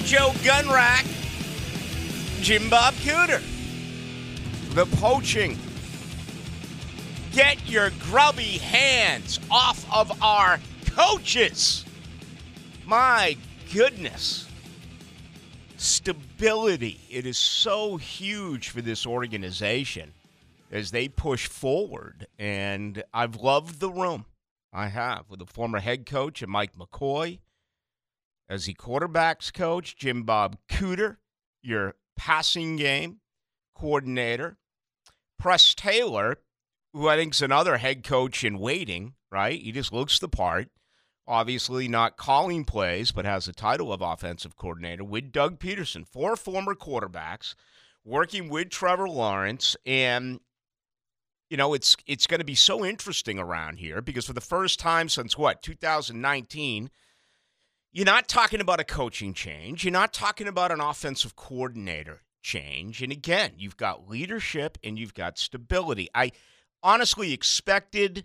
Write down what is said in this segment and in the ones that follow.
Joe Gunrack, Jim Bob Cooter. The poaching. Get your grubby hands off of our coaches. My goodness. Stability. It is so huge for this organization as they push forward. And I've loved the room. I have with the former head coach and Mike McCoy as the quarterbacks coach, Jim Bob Cooter, your passing game coordinator, Press Taylor, who I think is another head coach in waiting, right? He just looks the part. Obviously, not calling plays, but has the title of offensive coordinator with Doug Pederson, four former quarterbacks working with Trevor Lawrence. And you know, it's it's going to be so interesting around here because for the first time since what 2019, you're not talking about a coaching change. You're not talking about an offensive coordinator change. And again, you've got leadership and you've got stability. I honestly expected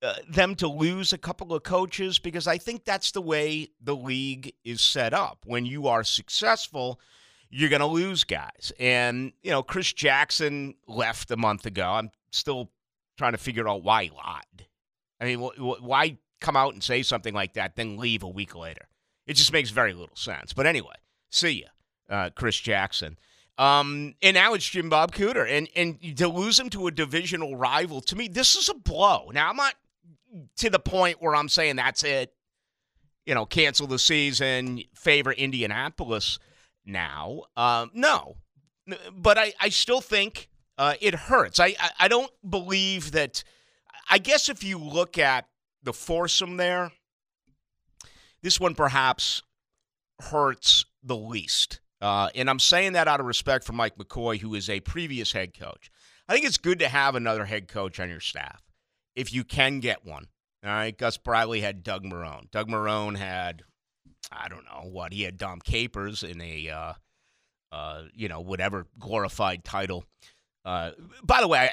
uh, them to lose a couple of coaches because I think that's the way the league is set up. When you are successful, you're going to lose guys. And, you know, Chris Jackson left a month ago. I'm still trying to figure out why he lied. I mean, why come out and say something like that, then leave a week later? It just makes very little sense. But anyway, see ya, uh, Chris Jackson. Um, and now it's Jim Bob Cooter. And, and to lose him to a divisional rival, to me, this is a blow. Now, I'm not to the point where I'm saying that's it, you know, cancel the season, favor Indianapolis now. Um, no. But I, I still think uh, it hurts. I, I, I don't believe that. I guess if you look at the foursome there, this one perhaps hurts the least. Uh, and I'm saying that out of respect for Mike McCoy, who is a previous head coach. I think it's good to have another head coach on your staff if you can get one. All right, Gus Bradley had Doug Marrone. Doug Marrone had, I don't know what he had. Dom Capers in a, uh, uh, you know, whatever glorified title uh, by the way,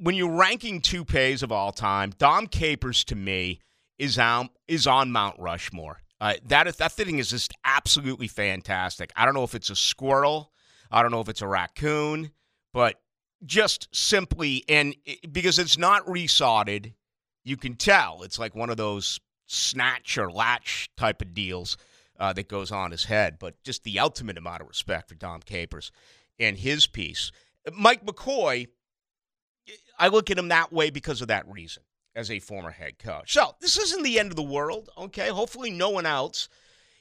when you're ranking toupees of all time, Dom Capers to me is on is on Mount Rushmore. Uh, that that thing is just absolutely fantastic. I don't know if it's a squirrel, I don't know if it's a raccoon, but just simply and it, because it's not resodded, you can tell it's like one of those snatch or latch type of deals uh, that goes on his head. But just the ultimate amount of respect for Dom Capers and his piece. Mike McCoy, I look at him that way because of that reason as a former head coach. So this isn't the end of the world, okay? Hopefully, no one else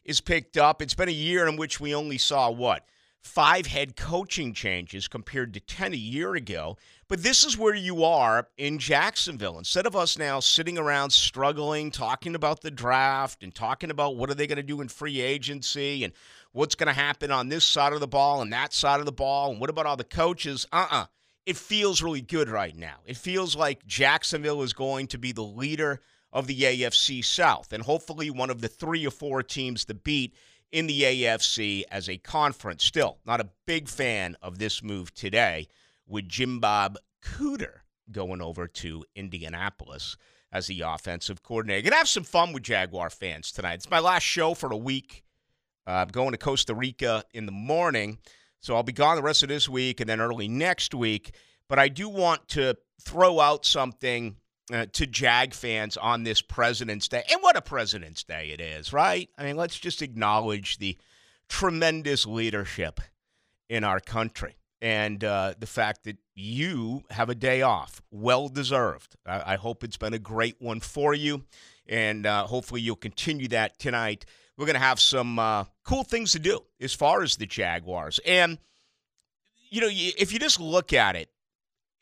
is picked up. It's been a year in which we only saw what? Five head coaching changes compared to 10 a year ago. But this is where you are in Jacksonville. Instead of us now sitting around struggling, talking about the draft and talking about what are they going to do in free agency and what's going to happen on this side of the ball and that side of the ball, and what about all the coaches? Uh uh-uh. uh It feels really good right now. It feels like Jacksonville is going to be the leader of the AFC South, and hopefully one of the three or four teams to beat in the AFC as a conference. Still, not a big fan of this move today with Jim Bob Cooter going over to Indianapolis as the offensive coordinator. Gonna have some fun with Jaguar fans tonight. It's my last show for a week uh, I'm going to Costa Rica in the morning, so I'll be gone the rest of this week and then early next week. But I do want to throw out something uh, to Jag fans on this President's Day. And what a President's Day it is, right? I mean, let's just acknowledge the tremendous leadership in our country and uh, the fact that you have a day off. Well deserved. I, I hope it's been a great one for you. And uh, hopefully you'll continue that tonight we're going to have some uh, cool things to do as far as the Jaguars. And, you know, if you just look at it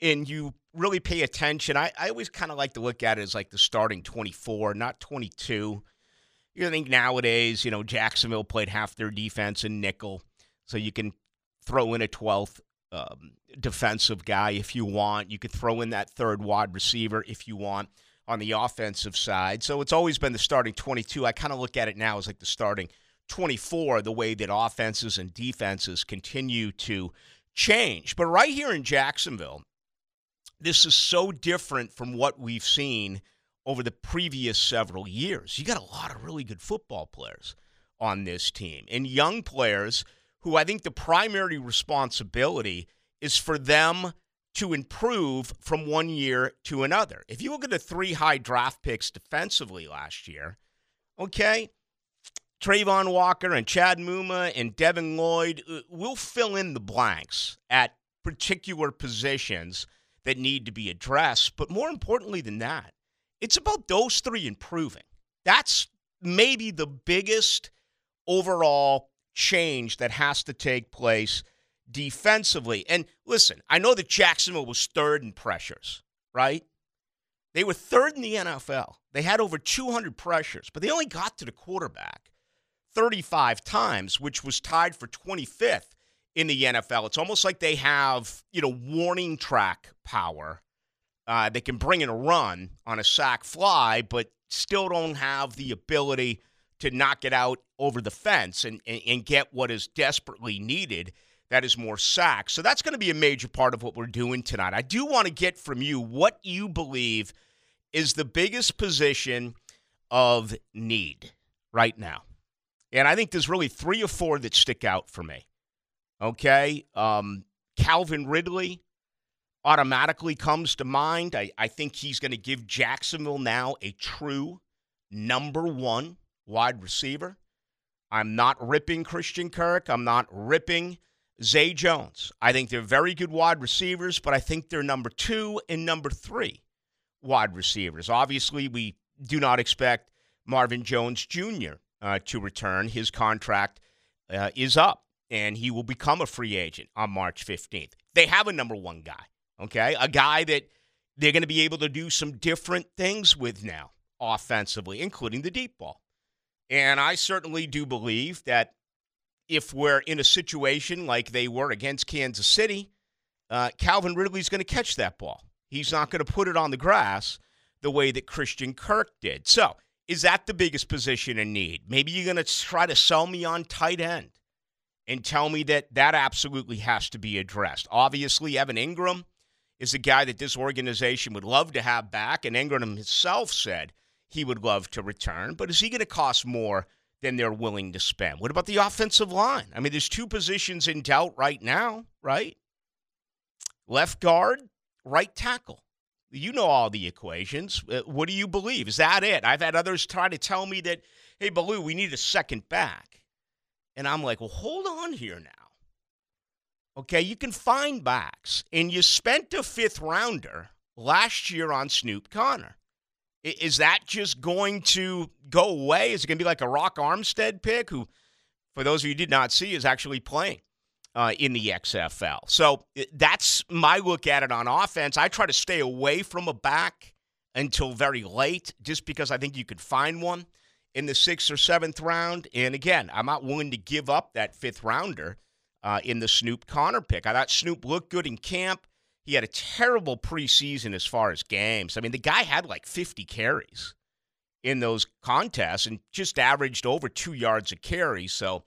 and you really pay attention, I, I always kind of like to look at it as like the starting 24, not 22. You think nowadays, you know, Jacksonville played half their defense in nickel, so you can throw in a 12th um, defensive guy if you want. You could throw in that third wide receiver if you want on the offensive side. So it's always been the starting 22. I kind of look at it now as like the starting 24, the way that offenses and defenses continue to change. But right here in Jacksonville, this is so different from what we've seen over the previous several years. You got a lot of really good football players on this team and young players who I think the primary responsibility is for them to improve from one year to another. If you look at the three high draft picks defensively last year, okay, Travon Walker and Chad Muma and Devin Lloyd uh, will fill in the blanks at particular positions that need to be addressed. But more importantly than that, it's about those three improving. That's maybe the biggest overall change that has to take place defensively. And listen, I know that Jacksonville was third in pressures, right? They were third in the NFL. They had over 200 pressures, but they only got to the quarterback 35 times, which was tied for 25th in the NFL. It's almost like they have, you know, warning track power. Uh, they can bring in a run on a sack fly, but still don't have the ability to knock it out over the fence and, and, and get what is desperately needed that is more sacks. So that's going to be a major part of what we're doing tonight. I do want to get from you what you believe is the biggest position of need right now. And I think there's really three or four that stick out for me. Okay. Um, Calvin Ridley automatically comes to mind. I, I think he's going to give Jacksonville now a true number one wide receiver. I'm not ripping Christian Kirk. I'm not ripping Zay Jones. I think they're very good wide receivers, but I think they're number two and number three wide receivers. Obviously, we do not expect Marvin Jones Jr. Uh, to return. His contract uh, is up, and he will become a free agent on March 15th. They have a number one guy, okay? A guy that they're going to be able to do some different things with now offensively, including the deep ball. And I certainly do believe that if we're in a situation like they were against Kansas City, uh, Calvin Ridley's going to catch that ball. He's not going to put it on the grass the way that Christian Kirk did. So, is that the biggest position in need? Maybe you're going to try to sell me on tight end and tell me that that absolutely has to be addressed. Obviously, Evan Engram is a guy that this organization would love to have back, and Engram himself said he would love to return. But is he going to cost more than they're willing to spend. What about the offensive line? I mean, there's two positions in doubt right now, right? Left guard, right tackle. You know all the equations. Uh, what do you believe? Is that it? I've had others try to tell me that, hey, Baloo, we need a second back. And I'm like, well, hold on here now. Okay, you can find backs. And you spent a fifth rounder last year on Snoop Conner. Is that just going to go away? Is it going to be like a Rock Armstead pick, who, for those of you who did not see, is actually playing uh, in the XFL? So that's my look at it on offense. I try to stay away from a back until very late, just because I think you could find one in the sixth or seventh round. And again, I'm not willing to give up that fifth rounder uh, in the Snoop Conner pick. I thought Snoop looked good in camp. He had a terrible preseason as far as games. I mean, the guy had like 50 carries in those contests and just averaged over two yards a carry. So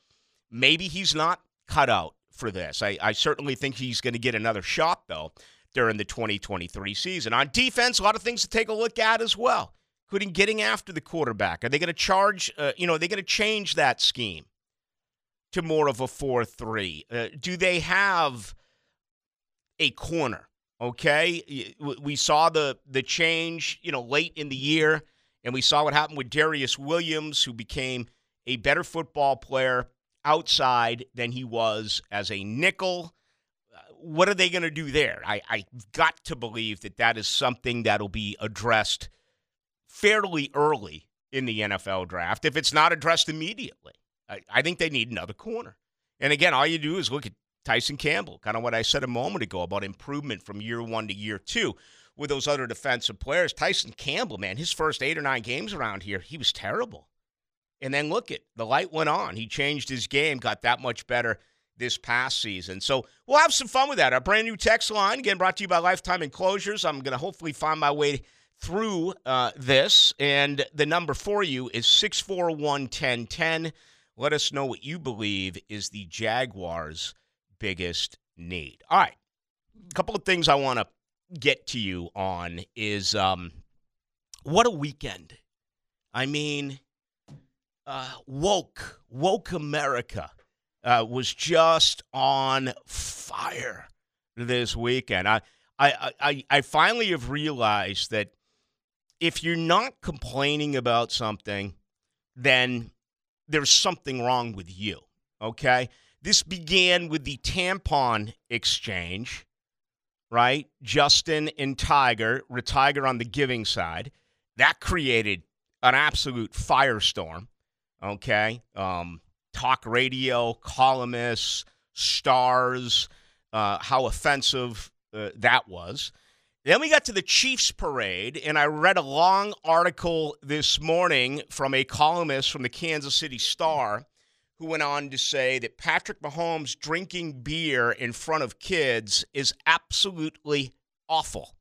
maybe he's not cut out for this. I, I certainly think he's going to get another shot, though, during the 2023 season. On defense, a lot of things to take a look at as well, including getting after the quarterback. Are they going to charge, uh, you know, are they going to change that scheme to more of a 4 3? Uh, do they have a corner Okay, we saw the the change, you know, late in the year, and we saw what happened with Darious Williams, who became a better football player outside than he was as a nickel. Uh, what are they going to do there? I, I got to believe that that is something that'll be addressed fairly early in the NFL draft. If it's not addressed immediately, I, I think they need another corner. And again, all you do is look at Tyson Campbell, kind of what I said a moment ago about improvement from year one to year two with those other defensive players. Tyson Campbell, man, his first eight or nine games around here, he was terrible. And then look it, the light went on. He changed his game, got that much better this past season. So we'll have some fun with that. Our brand new text line, again, brought to you by Lifetime Enclosures. I'm going to hopefully find my way through uh, this. And the number for you is 641 1010. Let us know what you believe is the Jaguars' biggest need. All right. A couple of things I want to get to you on is um, what a weekend. I mean, uh, woke, woke America uh, was just on fire this weekend. I, I, I, I finally have realized that if you're not complaining about something, then there's something wrong with you. Okay? This began with the tampon exchange, right? Justin and Tiger, Tiger on the giving side. That created an absolute firestorm. Okay? Um, talk radio, columnists, stars, uh, how offensive uh, that was. Then we got to the Chiefs parade, and I read a long article this morning from a columnist from the Kansas City Star who went on to say that Patrick Mahomes drinking beer in front of kids is absolutely awful,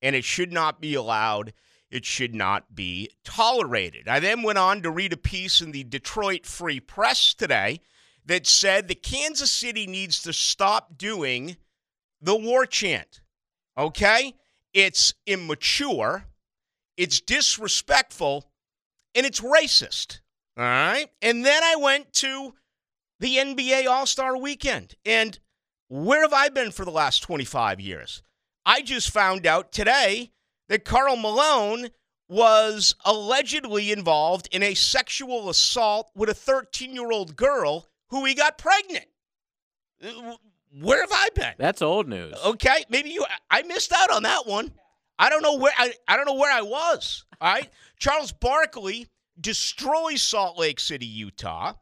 and it should not be allowed. It should not be tolerated. I then went on to read a piece in the Detroit Free Press today that said that Kansas City needs to stop doing the war chant. Okay? It's immature, it's disrespectful, and it's racist. All right. And then I went to the NBA All Star weekend. And where have I been for the last 25 years? I just found out today that Karl Malone was allegedly involved in a sexual assault with a 13 year old girl who he got pregnant. Uh, where have I been? That's old news. Okay, maybe you. I missed out on that one. I don't know where I. I don't know where I was. All right, Charles Barkley destroys Salt Lake City, Utah.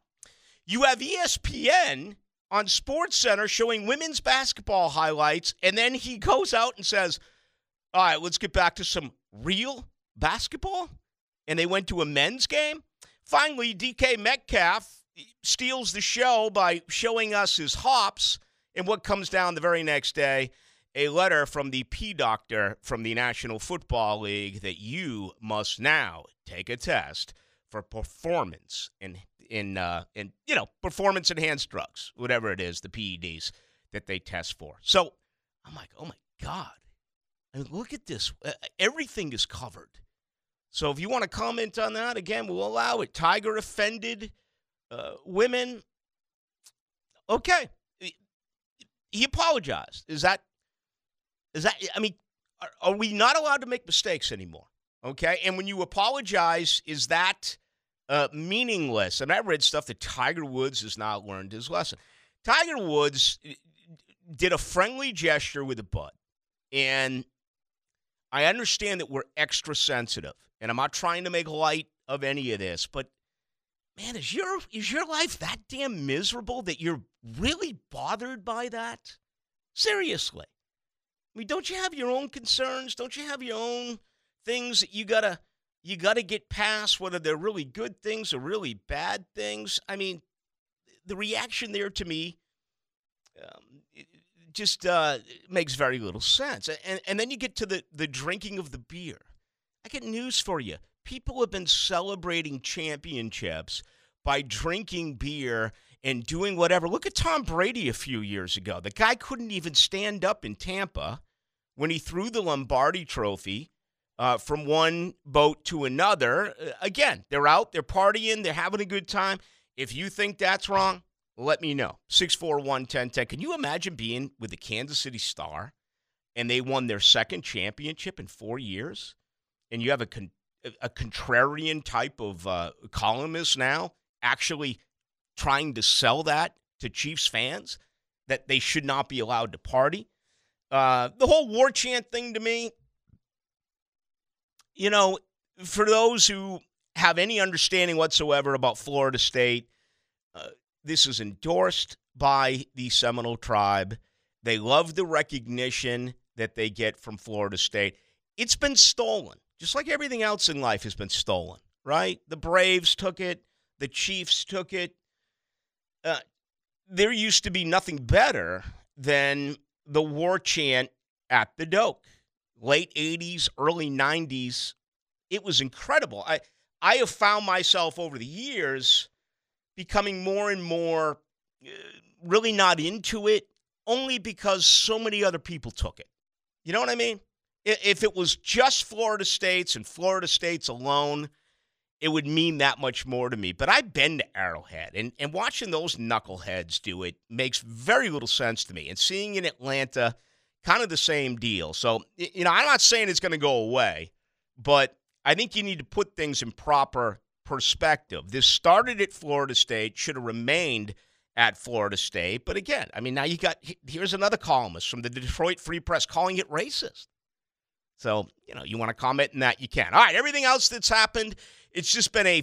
You have ESPN on Sports Center showing women's basketball highlights, and then he goes out and says, "All right, let's get back to some real basketball." And they went to a men's game. Finally, DK Metcalf steals the show by showing us his hops and what comes down the very next day a letter from the P doctor from the National Football League that you must now take a test for performance in in uh, in you know performance enhanced drugs, whatever it is, the PEDs that they test for. So I'm like, oh my god, I mean, look at this. Uh, everything is covered. So if you want to comment on that, again, we'll allow it. Tiger offended uh, women. Okay, he apologized. Is that is that? I mean, are we not allowed to make mistakes anymore? Okay, and when you apologize, is that uh, meaningless? And I read stuff that Tiger Woods has not learned his lesson. Tiger Woods did a friendly gesture with a butt, and I understand that we're extra sensitive, and I'm not trying to make light of any of this, but man, is your is your life that damn miserable that you're really bothered by that? Seriously. I mean, don't you have your own concerns? Don't you have your own things that you gotta you gotta get past, whether they're really good things or really bad things? I mean, the reaction there to me um, just uh, makes very little sense. And and then you get to the the drinking of the beer. I get news for you. People have been celebrating championships by drinking beer and doing whatever. Look at Tom Brady a few years ago. The guy couldn't even stand up in Tampa when he threw the Lombardi trophy uh, from one boat to another. Uh, again, they're out, they're partying, they're having a good time. If you think that's wrong, let me know. 641 1010. Can you imagine being with the Kansas City Star and they won their second championship in four years? And you have a, con- a contrarian type of uh, columnist now actually trying to sell that to Chiefs fans that they should not be allowed to party. Uh, the whole war chant thing to me, you know, for those who have any understanding whatsoever about Florida State, uh, this is endorsed by the Seminole tribe. They love the recognition that they get from Florida State. It's been stolen, just like everything else in life has been stolen, right? The Braves took it, the Chiefs took it. Uh, there used to be nothing better than the war chant at the Doak. Late 80s, early 90s. It was incredible. I, I have found myself over the years becoming more and more uh, really not into it only because so many other people took it. You know what I mean? If it was just Florida States and Florida States alone, it would mean that much more to me. But I've been to Arrowhead, and, and watching those knuckleheads do it makes very little sense to me. And seeing in Atlanta, kind of the same deal. So, you know, I'm not saying it's going to go away, but I think you need to put things in proper perspective. This started at Florida State, should have remained at Florida State. But again, I mean, now you got here's another columnist from the Detroit Free Press calling it racist. So, you know, you want to comment on that, you can. All right, everything else that's happened it's just been a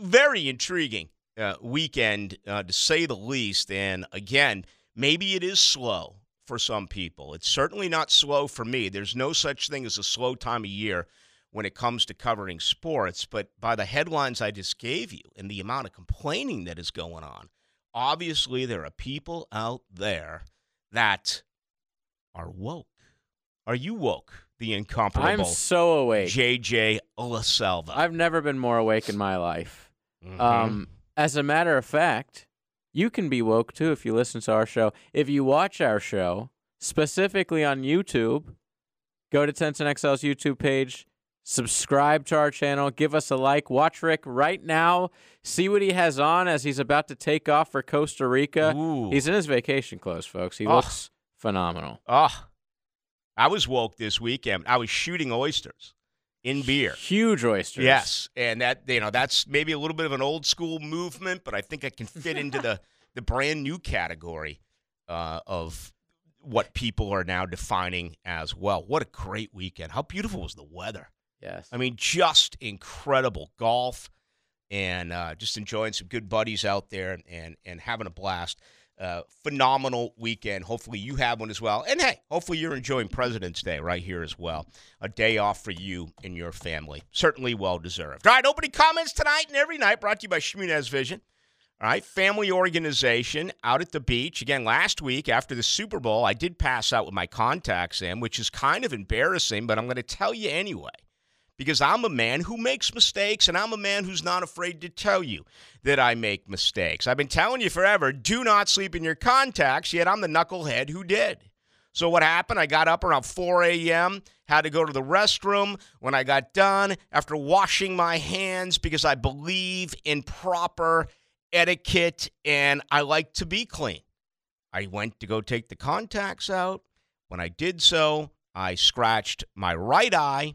very intriguing uh, weekend, uh, to say the least. And again, maybe it is slow for some people. It's certainly not slow for me. There's no such thing as a slow time of year when it comes to covering sports. But by the headlines I just gave you and the amount of complaining that is going on, obviously there are people out there that are woke. Are you woke? the incomparable. I'm so awake. JJ LaSelva. I've never been more awake in my life. Mm-hmm. Um, as a matter of fact, you can be woke too if you listen to our show. If you watch our show, specifically on YouTube, go to 1010XL's YouTube page, subscribe to our channel, give us a like, watch Rick right now, see what he has on as he's about to take off for Costa Rica. Ooh. He's in his vacation clothes, folks. He Oh. looks phenomenal. Oh, I was woke this weekend. I was shooting oysters in beer. Huge oysters. Yes, and that you know that's maybe a little bit of an old school movement, but I think I can fit into the the brand new category uh, of what people are now defining as well. What a great weekend! How beautiful was the weather? Yes. I mean, just incredible golf, and uh, just enjoying some good buddies out there, and and having a blast. Uh, phenomenal weekend. Hopefully you have one as well. And hey, hopefully you're enjoying President's Day right here as well. A day off for you and your family. Certainly well deserved. All right, opening comments tonight and every night brought to you by Schmunez Vision. All right, family organization out at the beach. Again, last week after the Super Bowl, I did pass out with my contacts in, which is kind of embarrassing, but I'm going to tell you anyway because I'm a man who makes mistakes and I'm a man who's not afraid to tell you that I make mistakes. I've been telling you forever do not sleep in your contacts, yet I'm the knucklehead who did. So, what happened? I got up around 4 a.m., had to go to the restroom. When I got done, after washing my hands, because I believe in proper etiquette and I like to be clean, I went to go take the contacts out. When I did so, I scratched my right eye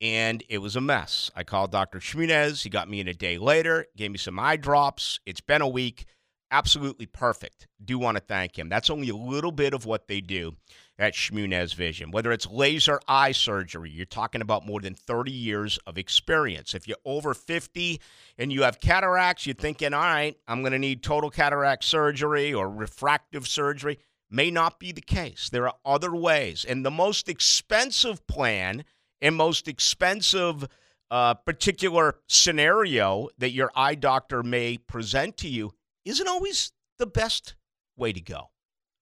and it was a mess. I called Dr. Schmunez. He got me in a day later, gave me some eye drops. It's been a week. Absolutely perfect. Do want to thank him. That's only a little bit of what they do at Schmunez Vision. Whether it's laser eye surgery, you're talking about more than 30 years of experience. If you're over 50 and you have cataracts, you're thinking, all right, I'm going to need total cataract surgery or refractive surgery. May not be the case. There are other ways. And the most expensive plan – and most expensive uh, particular scenario that your eye doctor may present to you isn't always the best way to go.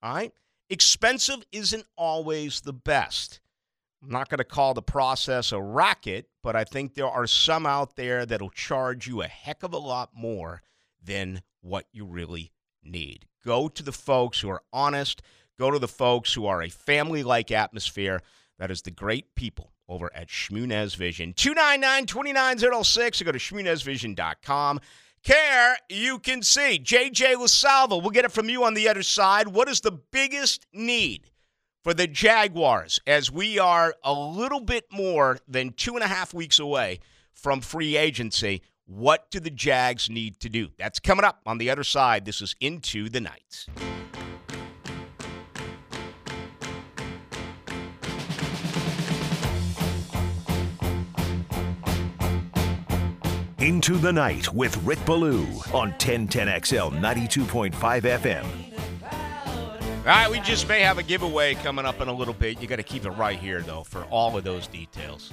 All right? Expensive isn't always the best. I'm not going to call the process a racket, but I think there are some out there that'll charge you a heck of a lot more than what you really need. Go to the folks who are honest, go to the folks who are a family like atmosphere. That is the great people over at Schmunez Vision. 299-2906 or go to schmunezvision.com. Care you can see. JJ LaSalva, we'll get it from you on the other side. What is the biggest need for the Jaguars as we are a little bit more than two and a half weeks away from free agency? What do the Jags need to do? That's coming up on the other side. This is Into the Night. Into the Night with Rick Ballou on 1010XL 92.5 FM. All right, we just may have a giveaway coming up in a little bit. You got to keep it right here, though, for all of those details.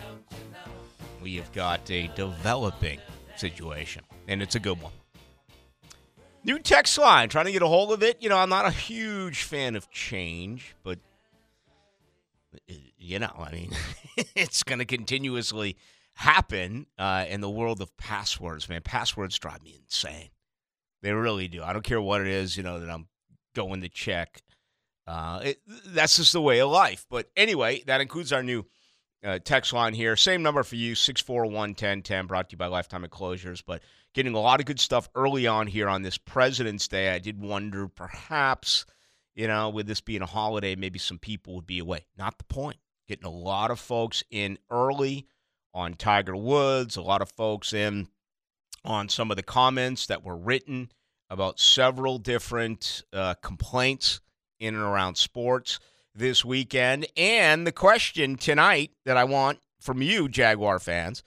We have got a developing situation, and it's a good one. New text line, trying to get a hold of it. You know, I'm not a huge fan of change, but, uh, you know, I mean, it's going to continuously happen uh, in the world of passwords, man. Passwords drive me insane. They really do. I don't care what it is, you know, that I'm going to check. Uh, it, that's just the way of life. But anyway, that includes our new uh, text line here. Same number for you, 641 brought to you by Lifetime Enclosures. But getting a lot of good stuff early on here on this President's Day. I did wonder perhaps, you know, with this being a holiday, maybe some people would be away. Not the point. Getting a lot of folks in early on Tiger Woods, a lot of folks in on some of the comments that were written about several different uh, complaints in and around sports this weekend. And the question tonight that I want from you, Jaguar fans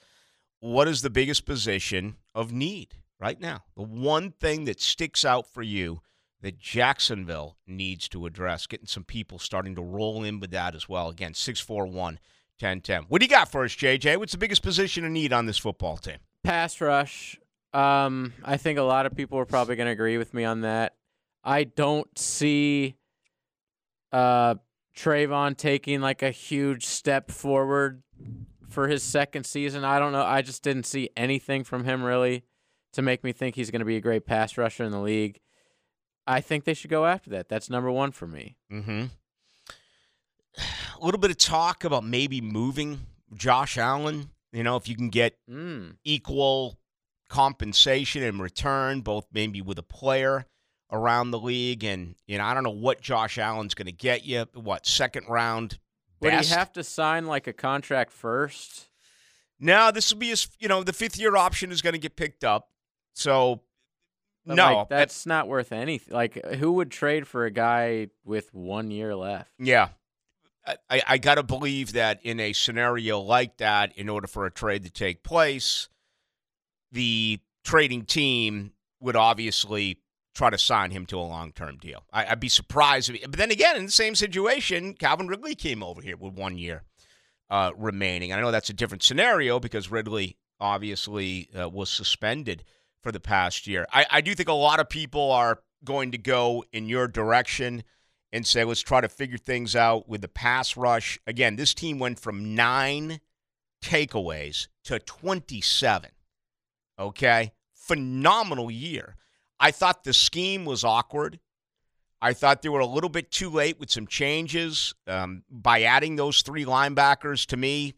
what is the biggest position of need right now? The one thing that sticks out for you that Jacksonville needs to address, getting some people starting to roll in with that as well. Again, 641 1010. What do you got for us, JJ? What's the biggest position of need on this football team? Pass rush. Um, I think a lot of people are probably going to agree with me on that. I don't see uh, Travon taking like a huge step forward for his second season. I don't know. I just didn't see anything from him really to make me think he's going to be a great pass rusher in the league. I think they should go after that. That's number one for me. Mm-hmm. A little bit of talk about maybe moving Josh Allen. You know, if you can get Mm. equal compensation in return, both maybe with a player around the league, and you know, I don't know what Josh Allen's going to get you. What second round? Would best? he have to sign like a contract first? No, this will be his. You know, the fifth year option is going to get picked up. So But, no, like, that's not worth anything. Like, who would trade for a guy with one year left? Yeah. I, I got to believe that in a scenario like that, in order for a trade to take place, the trading team would obviously try to sign him to a long term deal. I, I'd be surprised. If, but then again, in the same situation, Calvin Ridley came over here with one year uh, remaining. I know that's a different scenario because Ridley obviously uh, was suspended for the past year. I, I do think a lot of people are going to go in your direction and say, let's try to figure things out with the pass rush. Again, this team went from nine takeaways to 27. Okay? Phenomenal year. I thought the scheme was awkward. I thought they were a little bit too late with some changes. Um, by adding those three linebackers, to me,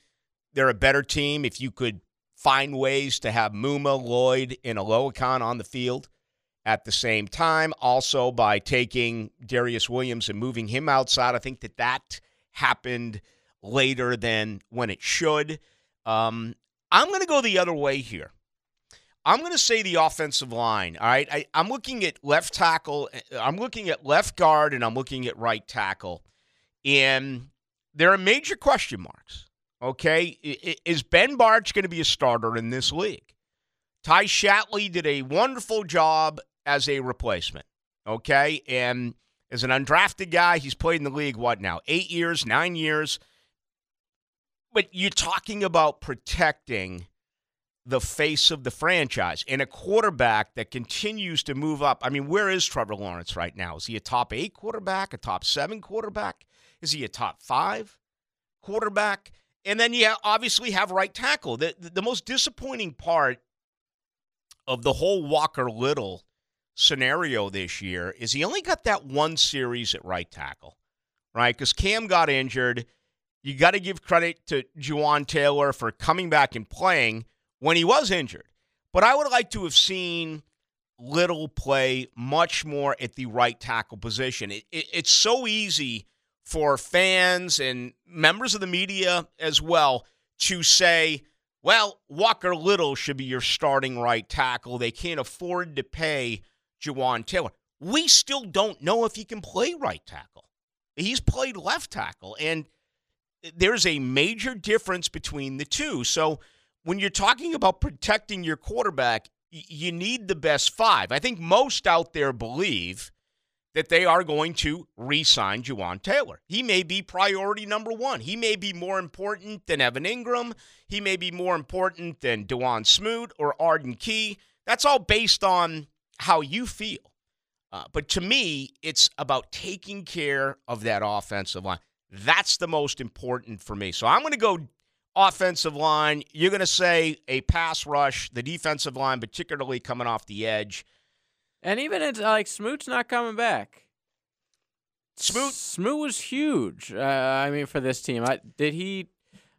they're a better team if you could find ways to have Muma, Lloyd, and Oluokun on the field at the same time. Also, by taking Darious Williams and moving him outside, I think that that happened later than when it should. Um, I'm going to go the other way here. I'm going to say the offensive line. All right. I, I'm looking at left tackle, I'm looking at left guard, and I'm looking at right tackle. And there are major question marks. Okay. Is Ben Bartch going to be a starter in this league? Ty Shatley did a wonderful job as a replacement. Okay. And as an undrafted guy, he's played in the league, what now? Eight years, nine years. But you're talking about protecting the face of the franchise and a quarterback that continues to move up. I mean, where is Trevor Lawrence right now? Is he a top eight quarterback, a top seven quarterback? Is he a top five quarterback? And then you obviously have right tackle. The, the, most disappointing part of the whole Walker Little scenario this year is he only got that one series at right tackle, right? Because Cam got injured. You got to give credit to Jawaan Taylor for coming back and playing when he was injured. But I would like to have seen Little play much more at the right tackle position. It, it, it's so easy for fans and members of the media as well to say, well, Walker Little should be your starting right tackle. They can't afford to pay Jawaan Taylor. We still don't know if he can play right tackle. He's played left tackle, and there's a major difference between the two. So when you're talking about protecting your quarterback, you need the best five. I think most out there believe that they are going to re sign Jawaan Taylor. He may be priority number one. He may be more important than Evan Engram. He may be more important than Dawuane Smoot or Arden Key. That's all based on how you feel. Uh, but to me, it's about taking care of that offensive line. That's the most important for me. So I'm going to go offensive line. You're going to say a pass rush, the defensive line, particularly coming off the edge. And even it's like Smoot's not coming back. Smoot- Smoot was huge. Uh, I mean, for this team, I, did he?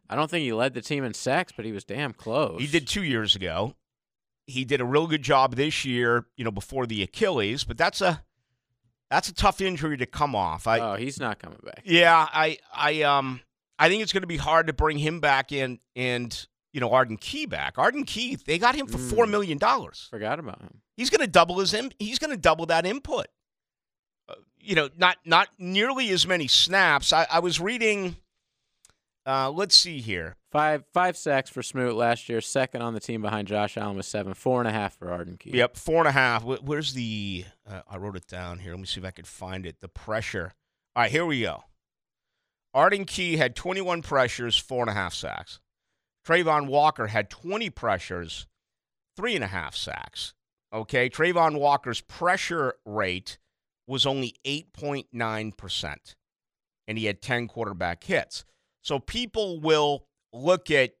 I don't think he led the team in sacks, but he was damn close. He did two years ago. He did a real good job this year, you know, before the Achilles, but that's a that's a tough injury to come off. I oh, he's not coming back. Yeah, I I um I think it's going to be hard to bring him back in and you know Arden Key back. Arden Key, they got him for four Mm. million dollars. Forgot about him. He's going to double his in, he's going to double that input. Uh, you know, not not nearly as many snaps. I, I was reading. Uh, let's see here. Five five sacks for Smoot last year, second on the team behind Josh Allen with seven, four and a half for Arden Key. Yep, four and a half. Where's the? Uh, I wrote it down here. Let me see if I could find it. The pressure. All right, here we go. Arden Key had 21 pressures, four and a half sacks. Travon Walker had 20 pressures, three and a half sacks. Okay, Travon Walker's pressure rate was only 8.9%, and he had 10 quarterback hits. So people will look at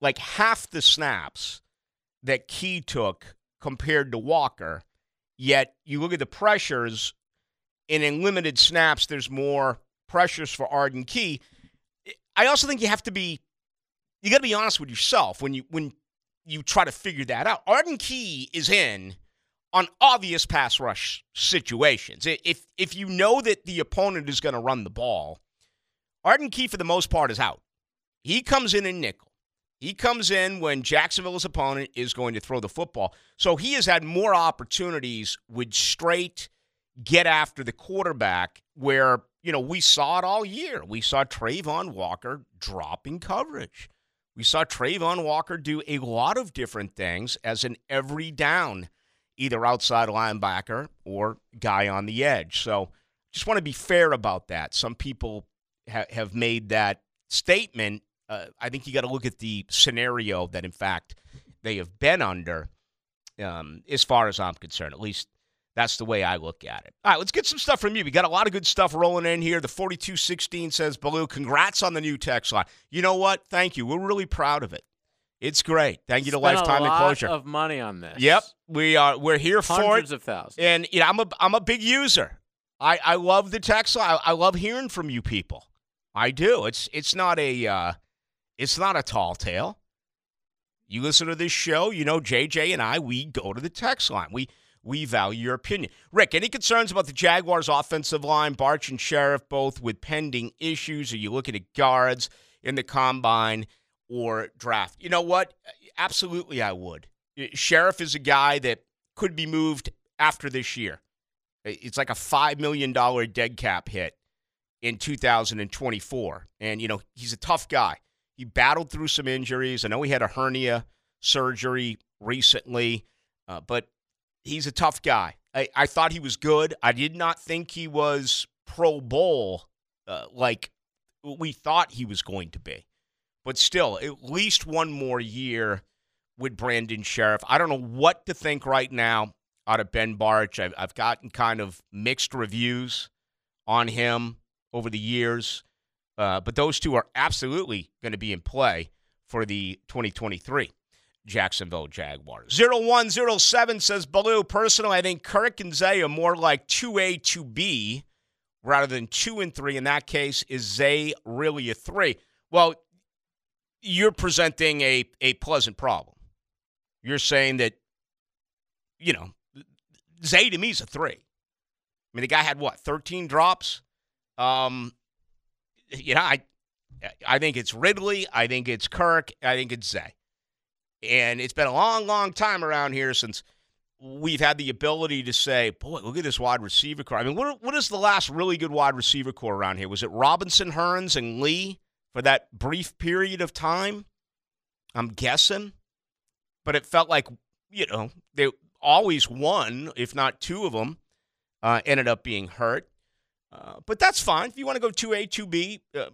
like half the snaps that Key took compared to Walker, yet you look at the pressures, and in limited snaps, there's more pressures for Arden Key. I also think you have to be you got to be honest with yourself when you when you try to figure that out. Arden Key is in on obvious pass rush situations. If if you know that the opponent is going to run the ball, Arden Key for the most part is out. He comes in in nickel. He comes in when Jacksonville's opponent is going to throw the football. So he has had more opportunities with straight get after the quarterback where, you know, we saw it all year. We saw Travon Walker dropping coverage. We saw Travon Walker do a lot of different things as an every down, either outside linebacker or guy on the edge. So just want to be fair about that. Some people ha- have made that statement. Uh, I think you got to look at the scenario that, in fact, they have been under, um, as far as I'm concerned. At least that's the way I look at it. All right, let's get some stuff from you. We got a lot of good stuff rolling in here. The 4216 says, Baloo, congrats on the new text line. You know what? Thank you. We're really proud of it. It's great. Thank you to Spent Lifetime a lot Enclosure. of money on this. Yep, we are. We're here for it. hundreds of thousands. And you know, I'm a I'm a big user. I, I love the text line. I, I love hearing from you people. I do. It's it's not a uh, it's not a tall tale. You listen to this show, you know JJ and I, we go to the text line. We we value your opinion. Rick, any concerns about the Jaguars offensive line, Bartch and Scherff both with pending issues? Are you looking at guards in the combine or draft? You know what? Absolutely I would. Scherff is a guy that could be moved after this year. It's like a $5 million dead cap hit in 2024. And, you know, he's a tough guy. He battled through some injuries. I know he had a hernia surgery recently, uh, but he's a tough guy. I, I thought he was good. I did not think he was Pro Bowl uh, like we thought he was going to be. But still, at least one more year with Brandon Scherff. I don't know what to think right now out of Ben Bartch. I've, I've gotten kind of mixed reviews on him over the years, uh, but those two are absolutely going to be in play for the 2023 Jacksonville Jaguars. 0107 says Baloo, personally, I think Kirk and Zay are more like 2A, 2B rather than 2 and 3. In that case, is Zay really a 3? Well, you're presenting a, a pleasant problem. You're saying that, you know, Zay to me is a 3. I mean, the guy had what, 13 drops? Um, you know, I, I think it's Ridley. I think it's Kirk. I think it's Zay. And it's been a long, long time around here since we've had the ability to say, boy, look at this wide receiver corps. I mean, what, what is the last really good wide receiver corps around here? Was it Robinson, Hurns, and Lee for that brief period of time? I'm guessing. But it felt like, you know, they always one, if not two of them, uh, ended up being hurt. Uh, but that's fine. If you want to go 2A, 2B, uh,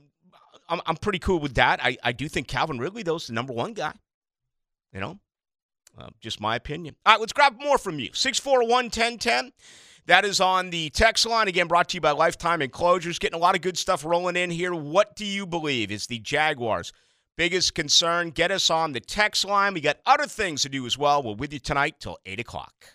I'm, I'm pretty cool with that. I, I do think Calvin Ridley, though, is the number one guy. You know, uh, just my opinion. All right, let's grab more from you. 641 1010. That is on the text line. Again, brought to you by Lifetime Enclosures. Getting a lot of good stuff rolling in here. What do you believe is the Jaguars' biggest concern? Get us on the text line. We got other things to do as well. We're with you tonight till 8 o'clock.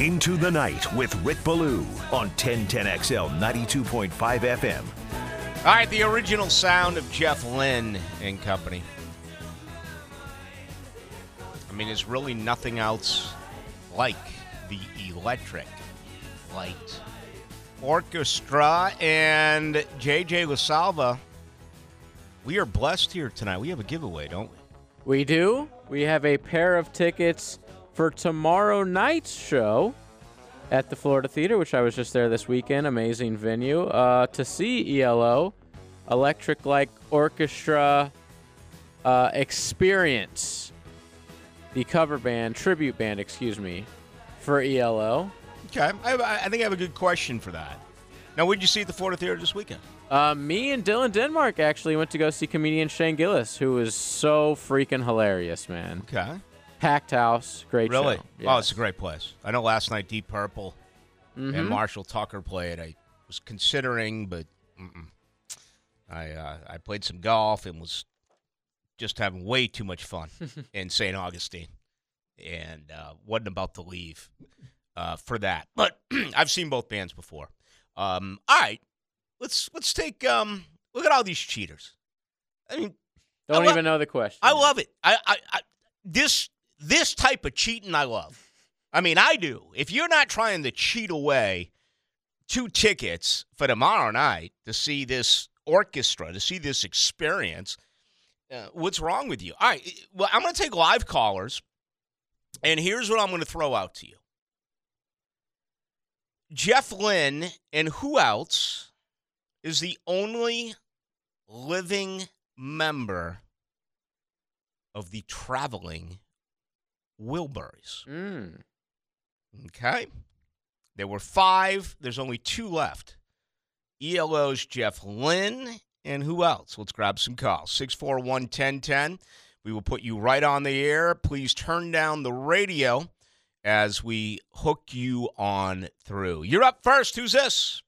Into the Night with Rick Ballou on 1010XL 92.5 FM. All right, the original sound of Jeff Lynne and company. I mean, there's really nothing else like the electric light orchestra and JJ LaSalva. We are blessed here tonight. We have a giveaway, don't we? We do. We have a pair of tickets for tomorrow night's show at the Florida Theater, which I was just there this weekend. Amazing venue uh, to see ELO, Electric Light Orchestra uh, Experience, the cover band, tribute band, excuse me, for ELO. Okay, I, I think I have a good question for that. Now, what did you see at the Florida Theater this weekend? Uh, me and Dylan Denmark actually went to go see comedian Shane Gillis, who was so freaking hilarious, man. Okay. Packed house, great Really? show. Oh, it's a great place. I know last night Deep Purple and Mhm. Marshall Tucker played. I was considering, but mm-mm. I uh, I played some golf and was just having way too much fun in St. Augustine, and uh, wasn't about to leave uh, for that. But I've seen both bands before. Um, all right, let's let's take um, look at all these cheaters. I mean, Don't I lo- even know the question. I love it. I, I, I this this type of cheating I love. I mean, I do. If you're not trying to cheat away two tickets for tomorrow night to see this orchestra, to see this experience, uh, what's wrong with you? All right. Well, I'm going to take live callers, and here's what I'm going to throw out to you. Jeff Lynne and who else is the only living member of the traveling Wilburys. Mm. Okay. There were five. There's only two left. ELO's Jeff Lynne. And who else? Let's grab some calls. 641 1010. We will put you right on the air. Please turn down the radio as we hook you on through. You're up first. Who's this?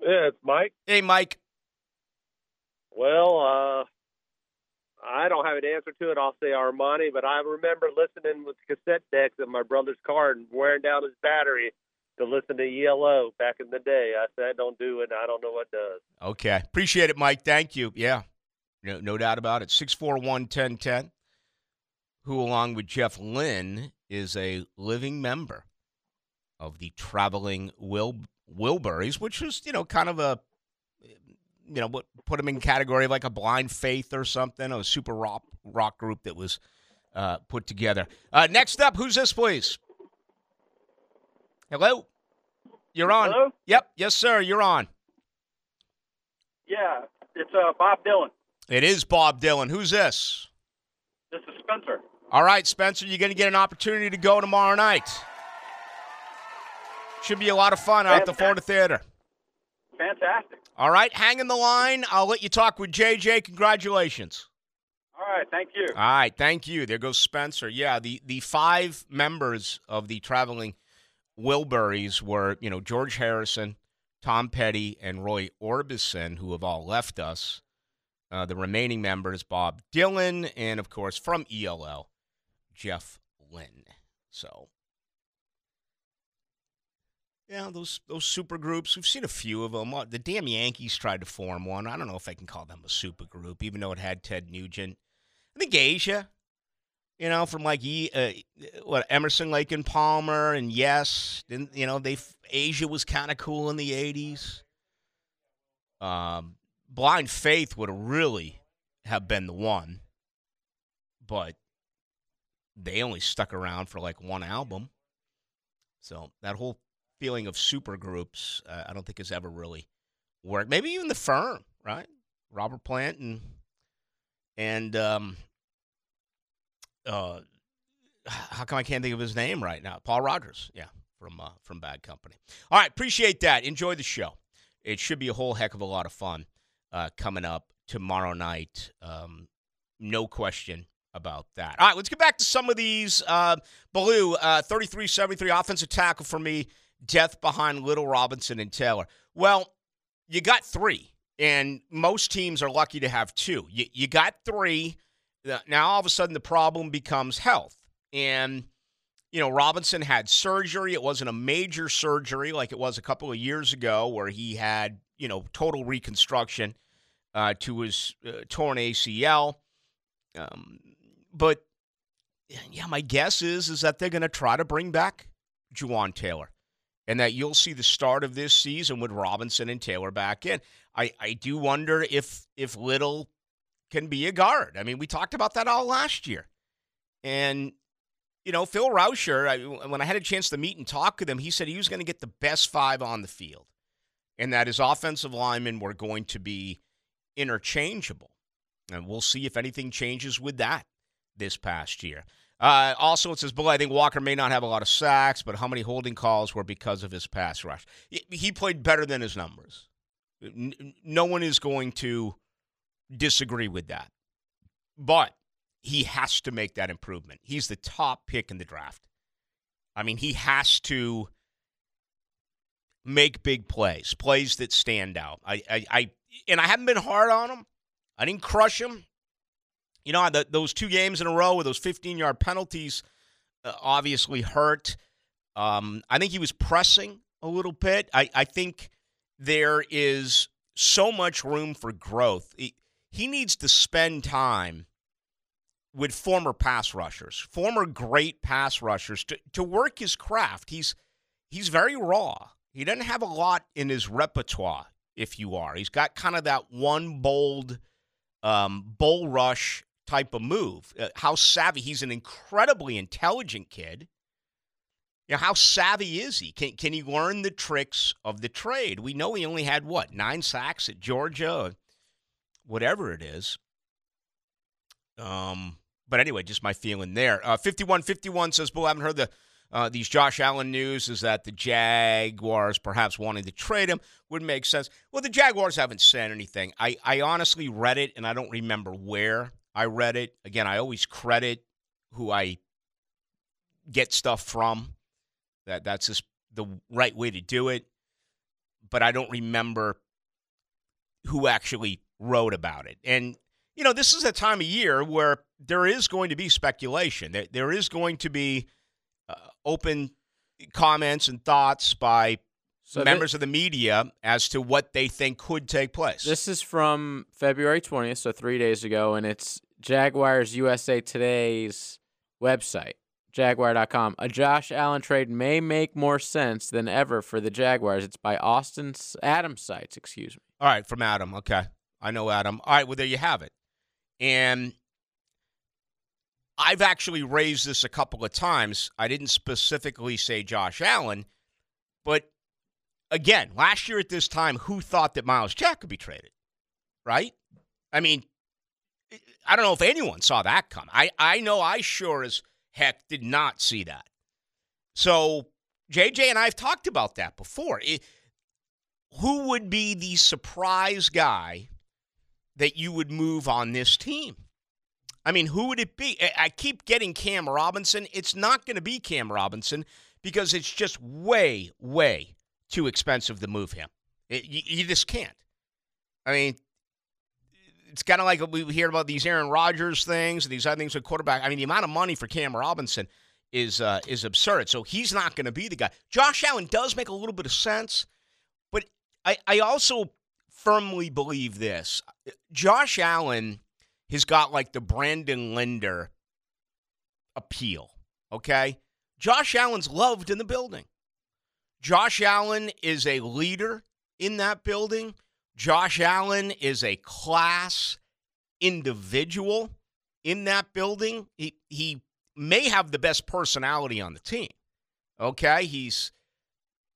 Yeah, it's Mike. Hey, Mike. Well, uh, I don't have an answer to it. I'll say Armani, but I remember listening with cassette decks in my brother's car and wearing down his battery to listen to ELO back in the day. I said, don't do it. I don't know what does. Okay. Appreciate it, Mike. Thank you. Yeah. No, no doubt about it. 641 1010, who, along with Jeff Lynne, is a living member of the traveling Wil- Wilburys, which is, you know, kind of a, you know, what put them in category of like a blind faith or something, a super rock, rock group that was uh, put together. Uh, next up, who's this, please? Hello? You're on. Hello? Yep. Yes, sir. You're on. Yeah, it's uh, Bob Dylan. It is Bob Dylan. Who's this? This is Spencer. All right, Spencer, you're going to get an opportunity to go tomorrow night. Should be a lot of fun out at the Florida Theater. Fantastic. All right, hang in the line. I'll let you talk with JJ. Congratulations. All right, thank you. All right, thank you. There goes Spencer. Yeah, the, the five members of the traveling Wilburys were, you know, George Harrison, Tom Petty, and Roy Orbison, who have all left us. Uh, the remaining members, Bob Dylan, and of course from ELO, Jeff Lynne. So, yeah, those those super groups. We've seen a few of them. The damn Yankees tried to form one. I don't know if I can call them a super group, even though it had Ted Nugent. I think Asia, you know, from like uh, what Emerson, Lake and Palmer, and yes, then you know they Asia was kind of cool in the '80s. Um, Blind Faith would really have been the one, but they only stuck around for like one album. So that whole feeling of super groups, uh, I don't think has ever really worked. Maybe even the Firm, right? Robert Plant and and um, uh, how come I can't think of his name right now? Paul Rodgers, yeah, from uh, from Bad Company. All right, appreciate that. Enjoy the show. It should be a whole heck of a lot of fun uh, coming up tomorrow night. Um, no question about that. All right, let's get back to some of these. Uh, Baloo, uh, 33 73 offensive tackle for me, death behind Little Robinson and Taylor. Well, you got three, and most teams are lucky to have two. You, you got three. Now, all of a sudden, the problem becomes health. And, you know, Robinson had surgery. It wasn't a major surgery like it was a couple of years ago where he had, you know, total reconstruction uh, to his uh, torn ACL. Um, but yeah, my guess is is that they're going to try to bring back Jawaan Taylor, and that you'll see the start of this season with Robinson and Taylor back in. I, I do wonder if if Little can be a guard. I mean, we talked about that all last year, and you know, Phil Rauscher. I, when I had a chance to meet and talk with him, he said he was going to get the best five on the field, and that his offensive linemen were going to be interchangeable. And we'll see if anything changes with that this past year. Uh, also, it says, Bill, I think Walker may not have a lot of sacks, but how many holding calls were because of his pass rush? He played better than his numbers. No one is going to disagree with that. But he has to make that improvement. He's the top pick in the draft. I mean, he has to make big plays, plays that stand out. I, I, I and I haven't been hard on him. I didn't crush him. You know, the, those two games in a row with those 15 yard penalties uh, obviously hurt. Um, I think he was pressing a little bit. I, I think there is so much room for growth. He, he needs to spend time with former pass rushers, former great pass rushers, to, to work his craft. He's he's very raw. He doesn't have a lot in his repertoire, if you are. He's got kind of that one bold um, bull rush type of move. Uh, how savvy. He's an incredibly intelligent kid. You know, how savvy is he? Can, can he learn the tricks of the trade? We know he only had, what, nine sacks at Georgia, whatever it is. Um, but anyway, just my feeling there. Uh, 5151 says, Bull, I haven't heard the uh, these Josh Allen news is that the Jaguars perhaps wanting to trade him would make sense. Well, the Jaguars haven't said anything. I, I honestly read it, and I don't remember where I read it. Again, I always credit who I get stuff from. That that's just the right way to do it. But I don't remember who actually wrote about it. And you know, this is a time of year where there is going to be speculation. There, there is going to be uh, open comments and thoughts by so members of the media as to what they think could take place. This is from February 20th, so three days ago, and it's Jaguars USA Today's website, jaguar.com. A Josh Allen trade may make more sense than ever for the Jaguars. It's by Austin Adam Sites, excuse me. All right, from Adam. Okay. I know Adam. All right, well, there you have it. And I've actually raised this a couple of times. I didn't specifically say Josh Allen, but again, last year at this time, who thought that Myles Jack could be traded? Right? I mean, I don't know if anyone saw that come. I, I know I sure as heck did not see that. So JJ and I have talked about that before. It, who would be the surprise guy that you would move on this team? I mean, who would it be? I keep getting Cam Robinson. It's not going to be Cam Robinson because it's just way, way too expensive to move him. It, you, you just can't. I mean, it's kind of like we hear about these Aaron Rodgers things and these other things with quarterback. I mean, the amount of money for Cam Robinson is uh, is absurd. So he's not going to be the guy. Josh Allen does make a little bit of sense, but I, I also firmly believe this. Josh Allen has got like the Brandon Linder appeal. Okay? Josh Allen's loved in the building. Josh Allen is a leader in that building. Josh Allen is a class individual in that building. He he may have the best personality on the team. Okay? He's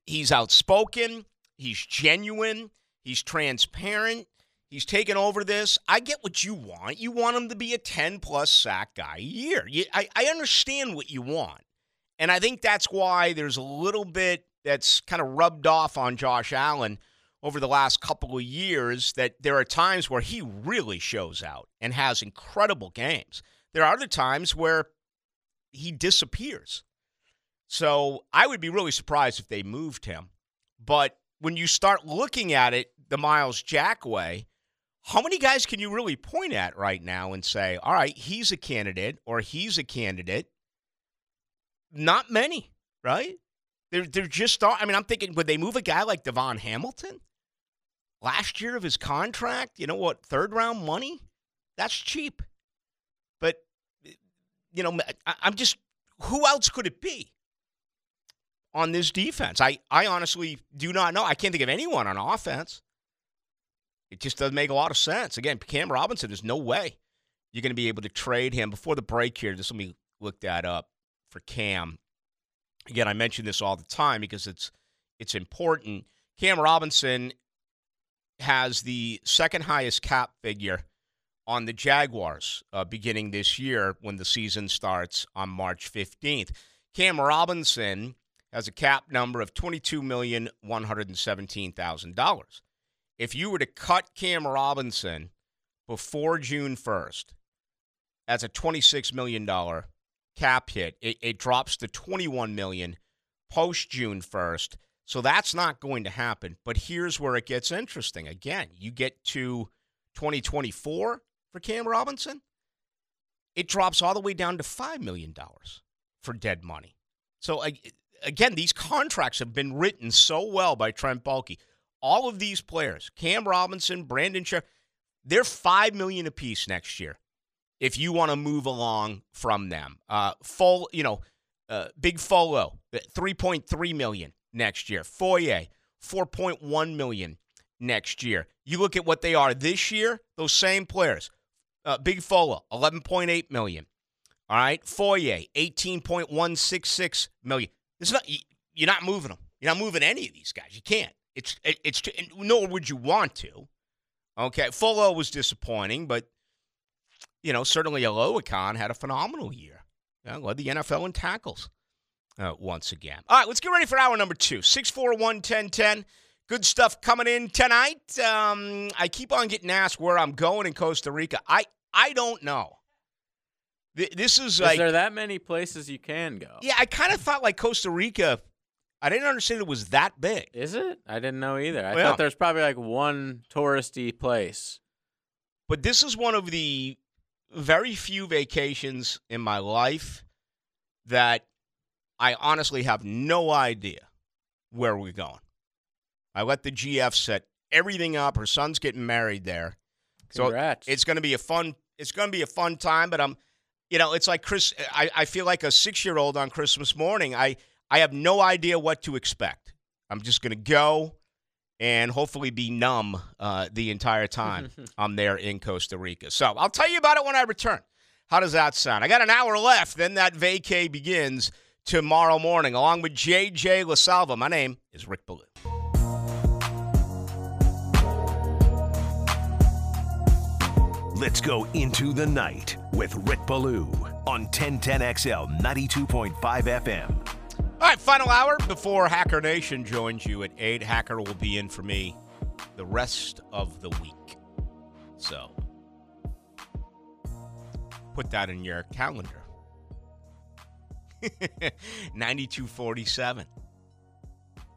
he's outspoken, he's genuine, he's transparent, He's taken over this. I get what you want. You want him to be a 10 plus sack guy a year. You, I, I understand what you want. And I think that's why there's a little bit that's kind of rubbed off on Josh Allen over the last couple of years that there are times where he really shows out and has incredible games. There are other times where he disappears. So I would be really surprised if they moved him. But when you start looking at it the Myles Jack way, how many guys can you really point at right now and say, all right, he's a candidate or he's a candidate not many, right? They're they're just. I mean, I'm thinking, would they move a guy like DaVon Hamilton? Last year of his contract, you know what? Third round money, that's cheap. But you know, I'm just. Who else could it be on this defense? I I honestly do not know. I can't think of anyone on offense. It just doesn't make a lot of sense. Again, Cam Robinson, there's no way you're going to be able to trade him before the break here. Just let me look that up for Cam. Again, I mention this all the time because it's it's important. Cam Robinson has the second highest cap figure on the Jaguars uh, beginning this year when the season starts on March 15th. Cam Robinson has a cap number of $22,117,000. If you were to cut Cam Robinson before June 1st, that's a $26 million cap hit. It, it drops to 21 million post June 1st. So that's not going to happen. But here's where it gets interesting. Again, you get to 2024 for Cam Robinson, it drops all the way down to $5 million for dead money. So, again, these contracts have been written so well by Trent Baalke. All of these players, Cam Robinson, Brandon Scherff, they're 5 million apiece next year if you want to move along from them. Uh, full, you know, uh, Big Fola, 3.3 million next year. Foye, 4.1 million next year. You look at what they are this year, those same players. Uh, Big Fola, 11.8 million. All right. Foye, 18.166 million. Is not, you're not moving them. You're not moving any of these guys. You can't. It's, it's, nor would you want to. Okay. Fola was disappointing, but you know, certainly Oluokun had a phenomenal year. Yeah, led the NFL in tackles uh, once again. All right, let's get ready for hour number two. 641 1010. Good stuff coming in tonight. Um, I keep on getting asked where I'm going in Costa Rica. I, I don't know. This is, is like. there that many places you can go? Yeah, I kind of thought like Costa Rica. I didn't understand it was that big. Is it? I didn't know either. I Well- thought there's probably like one touristy place. But this is one of the very few vacations in my life that I honestly have no idea where we're going. I let the GF set everything up. Her son's getting married there. So it's going to be a fun it's going to be a fun time but i'm you know it's like chris i, I feel like a six year old on christmas morning. I i have no idea what to expect. I'm just going to go and hopefully be numb uh, the entire time i'm there in costa rica. So i'll tell you about it when i return. How does that sound? I got an hour left then that vacay begins tomorrow morning along with jj lasalva my name is rick Ballou. Let's go into the night with Rick Ballou on 1010XL 92.5 FM. All right, final hour before Hacker Nation joins you at 8. Hacker will be in for me the rest of the week. So put that in your calendar. 9247.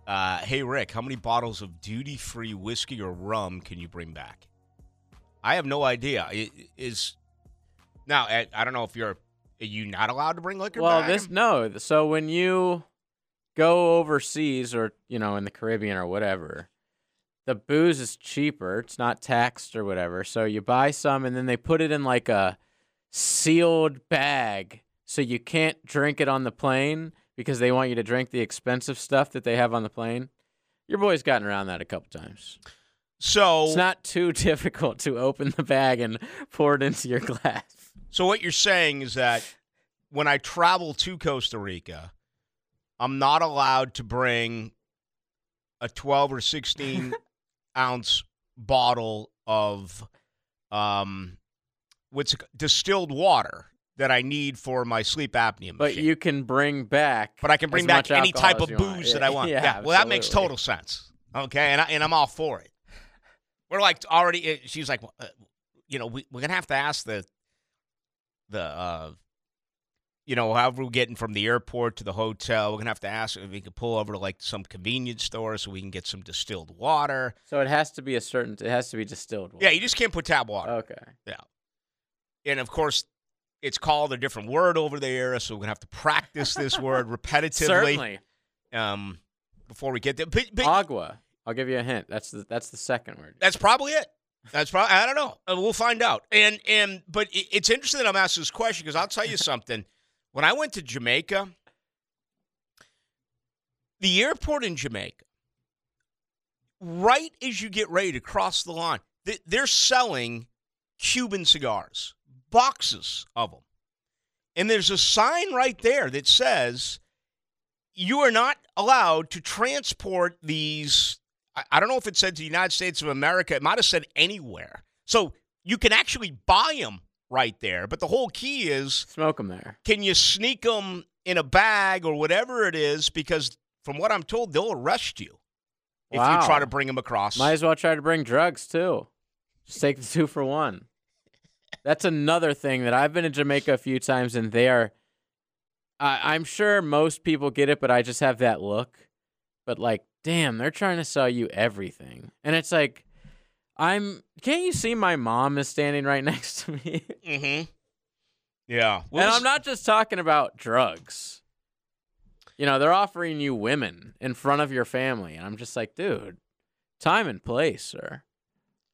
Uh, hey, Rick, how many bottles of duty free whiskey or rum can you bring back? I have no idea. I- Is now I I don't know if you're are you not allowed to bring liquor well, back? this no. So when you go overseas or you know in the Caribbean or whatever, the booze is cheaper. It's not taxed or whatever. So you buy some and then they put it in like a sealed bag, so you can't drink it on the plane because they want you to drink the expensive stuff that they have on the plane. Your boy's gotten around that a couple times. so It's not too difficult to open the bag and pour it into your glass. So what you're saying is that when I travel to Costa Rica, I'm not allowed to bring a 12 or 16 ounce bottle of um what's it, distilled water that I need for my sleep apnea But you can bring back. but I can bring back any type of booze want. that Yeah, I want. Yeah, well, that makes total sense. Okay, and I, and I'm all for it. We're like already. uh, She's like, well, uh, you know, we, we're gonna have to ask the the uh, you know, however we're getting from the airport to the hotel, we're gonna have to ask if we can pull over to like some convenience store so we can get some distilled water. So it has to be a certain. It has to be distilled. Water. Yeah, you just can't put tap water. Okay. Yeah, and of course, it's called a different word over there, so we're gonna have to practice this word repetitively Certainly. um, before we get there. But, but Agua. I'll give you a hint. That's the that's the second word. That's probably it. That's probably I don't know. Uh, We'll find out. And and but it's interesting that I'm asking this question because I'll tell you something. When I went to Jamaica, the airport in Jamaica, right as you get ready to cross the line, they're selling Cuban cigars, boxes of them, and there's a sign right there that says you are not allowed to transport these. I- don't know if it said to the United States of America. It might have said anywhere. So you can actually buy them right there. But the whole key is Smoke them there. can you sneak them in a bag or whatever it is? Because from what I'm told, they'll arrest you if Wow. you try to bring them across. Might as well try to bring drugs too. Just take the two for one. That's another thing that I've been in Jamaica a few times, and they are. I I'm sure most people get it, but I just have that look. But like, damn, they're trying to sell you everything, and it's like, I'm. Can't you see my mom is standing right next to me? mm-hmm. Yeah. and I'm not just talking about drugs. You know, they're offering you women in front of your family. And I'm just like, dude, time and place, sir.